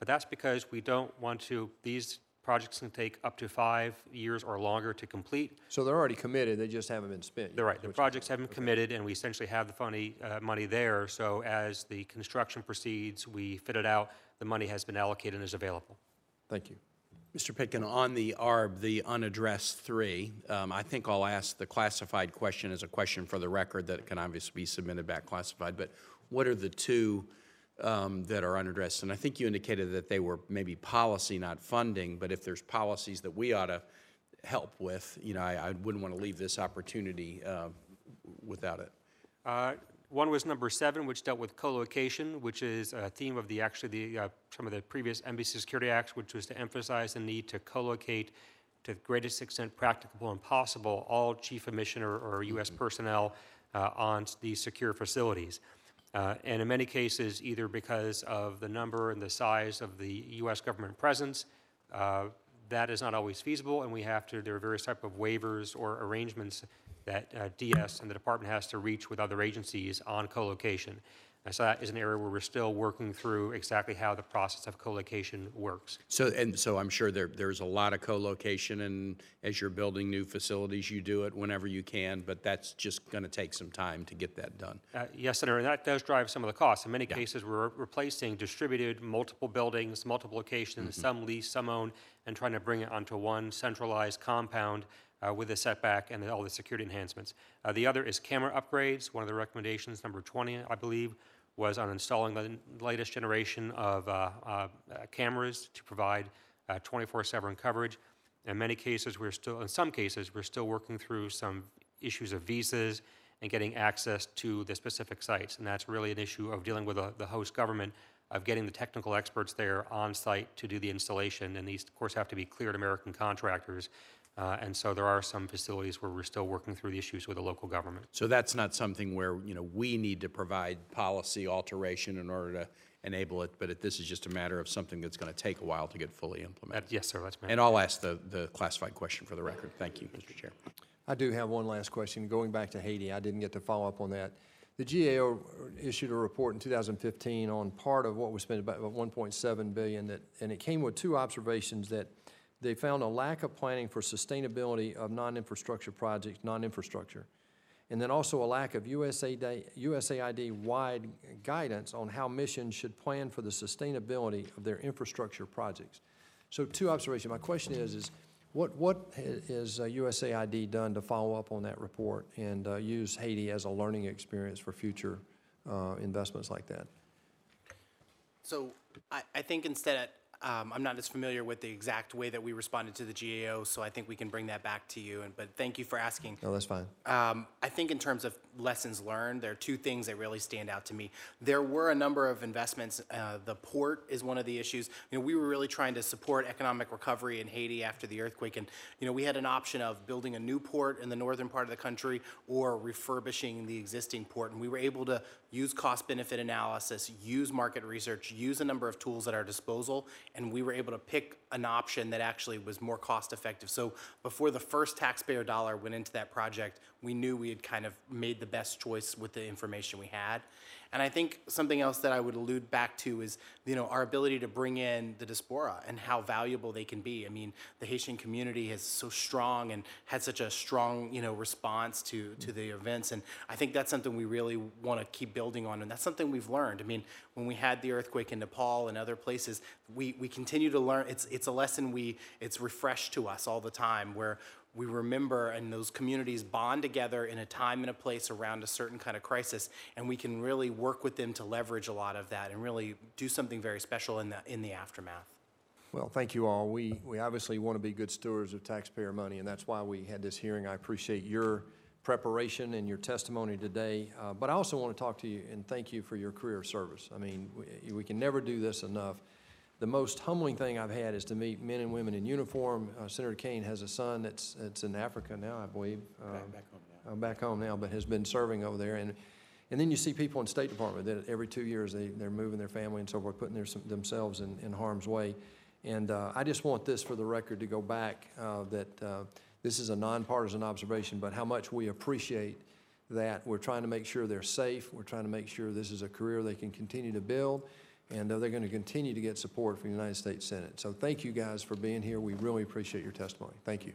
But that's because we don't want to, these projects can take up to five years or longer to complete. So they're already committed, they just haven't been spent. They're right, the projects haven't committed, and we essentially have the funny, uh, money there, so as the construction proceeds, we fit it out, the money has been allocated and is available. Thank you. Mr. Pitkin, on the ARB, the unaddressed three, um, I think I'll ask the classified question as a question for the record that can obviously be submitted back classified, but what are the two um, that are unaddressed? And I think you indicated that they were maybe policy, not funding, but if there's policies that we ought to help with, you know, I, I wouldn't want to leave this opportunity uh, without it. Uh, One was number seven, which dealt with co-location, which is a theme of the, actually, the, uh, some of the previous NBC Security Acts, which was to emphasize the need to co-locate to the greatest extent practicable and possible all chief of mission or, or U.S. personnel uh, on these secure facilities. Uh, And in many cases, either because of the number and the size of the U.S. government presence, uh, that is not always feasible, and we have to, there are various type of waivers or arrangements that uh, DS and the department has to reach with other agencies on co-location. And so that is an area where we're still working through exactly how the process of co-location works. So, and so I'm sure there, there's a lot of co-location, and as you're building new facilities, you do it whenever you can, but that's just going to take some time to get that done. Uh, Yes, Senator, and that does drive some of the costs. In many cases, we're replacing distributed multiple buildings, multiple locations, some leased, some owned, and trying to bring it onto one centralized compound uh, with the setback and all the security enhancements. Uh, The other is camera upgrades. One of the recommendations, number 20, I believe, was on installing the latest generation of uh, uh, uh, cameras to provide uh, 24/7 coverage. In many cases, we're still, in some cases, we're still working through some issues of visas and getting access to the specific sites. And that's really an issue of dealing with the host government, of getting the technical experts there on site to do the installation. And these, of course, have to be cleared American contractors. Uh, And so there are some facilities where we're still working through the issues with the local government. So that's not something where, you know, we need to provide policy alteration in order to enable it, but it- this is just a matter of something that's going to take a while to get fully That- implemented. Yes, sir, that's my. And I'll ask the, the classified question for the record. Thank you, Mr. Chair. I do have one last question, going back to Haiti. I didn't get to follow up on that. The GAO issued a report in 2015 on part of what was spent, about 1.7 billion, that, and it came with two observations that they found a lack of planning for sustainability of non-infrastructure projects, non-infrastructure, and then also a lack of USAID, USAID-wide guidance on how missions should plan for the sustainability of their infrastructure projects. So two observations. My question is, is what, what has uh, USAID done to follow up on that report and uh, use Haiti as a learning experience for future uh, investments like that? So I, I think instead, um, I'm not as familiar with the exact way that we responded to the GAO, so I think we can bring that back to you. And But thank you for asking. No, that's fine. Um, I think in terms of lessons learned, there are two things that really stand out to me. There were a number of investments. Uh, the port is one of the issues. You know, we were really trying to support economic recovery in Haiti after the earthquake, and you know, we had an option of building a new port in the northern part of the country or refurbishing the existing port, and we were able to use cost-benefit analysis, use market research, use a number of tools at our disposal, and we were able to pick an option that actually was more cost-effective. So before the first taxpayer dollar went into that project, we knew we had kind of made the best choice with the information we had. And I think something else that I would allude back to is, you know, our ability to bring in the diaspora and how valuable they can be. I mean, the Haitian community is so strong and had such a strong, you know, response to, to the events. And I think that's something we really want to keep building on. And that's something we've learned. I mean, when we had the earthquake in Nepal and other places, we, we continue to learn. It's, it's a lesson we, it's refreshed to us all the time where we remember and those communities bond together in a time and a place around a certain kind of crisis and we can really work with them to leverage a lot of that and really do something very special in the in the aftermath Well, thank you all. We, we obviously want to be good stewards of taxpayer money, and that's why we had this hearing. I appreciate your preparation and your testimony today. Uh, But I also want to talk to you and thank you for your career service. I mean, we, we can never do this enough. The most humbling thing I've had is to meet men and women in uniform. Uh, Senator Kaine has a son that's, that's in Africa now, I believe. Back home now. Back home now, but has been serving over there. And, and then you see people in State Department that every two years, they, they're moving their family and so forth, putting their, themselves in, in harm's way. And uh, I just want this for the record to go back, uh, that uh, this is a nonpartisan observation, but how much we appreciate that. We're trying to make sure they're safe. We're trying to make sure this is a career they can continue to build. And uh, they're going to continue to get support from the United States Senate. So thank you guys for being here. We really appreciate your testimony. Thank you.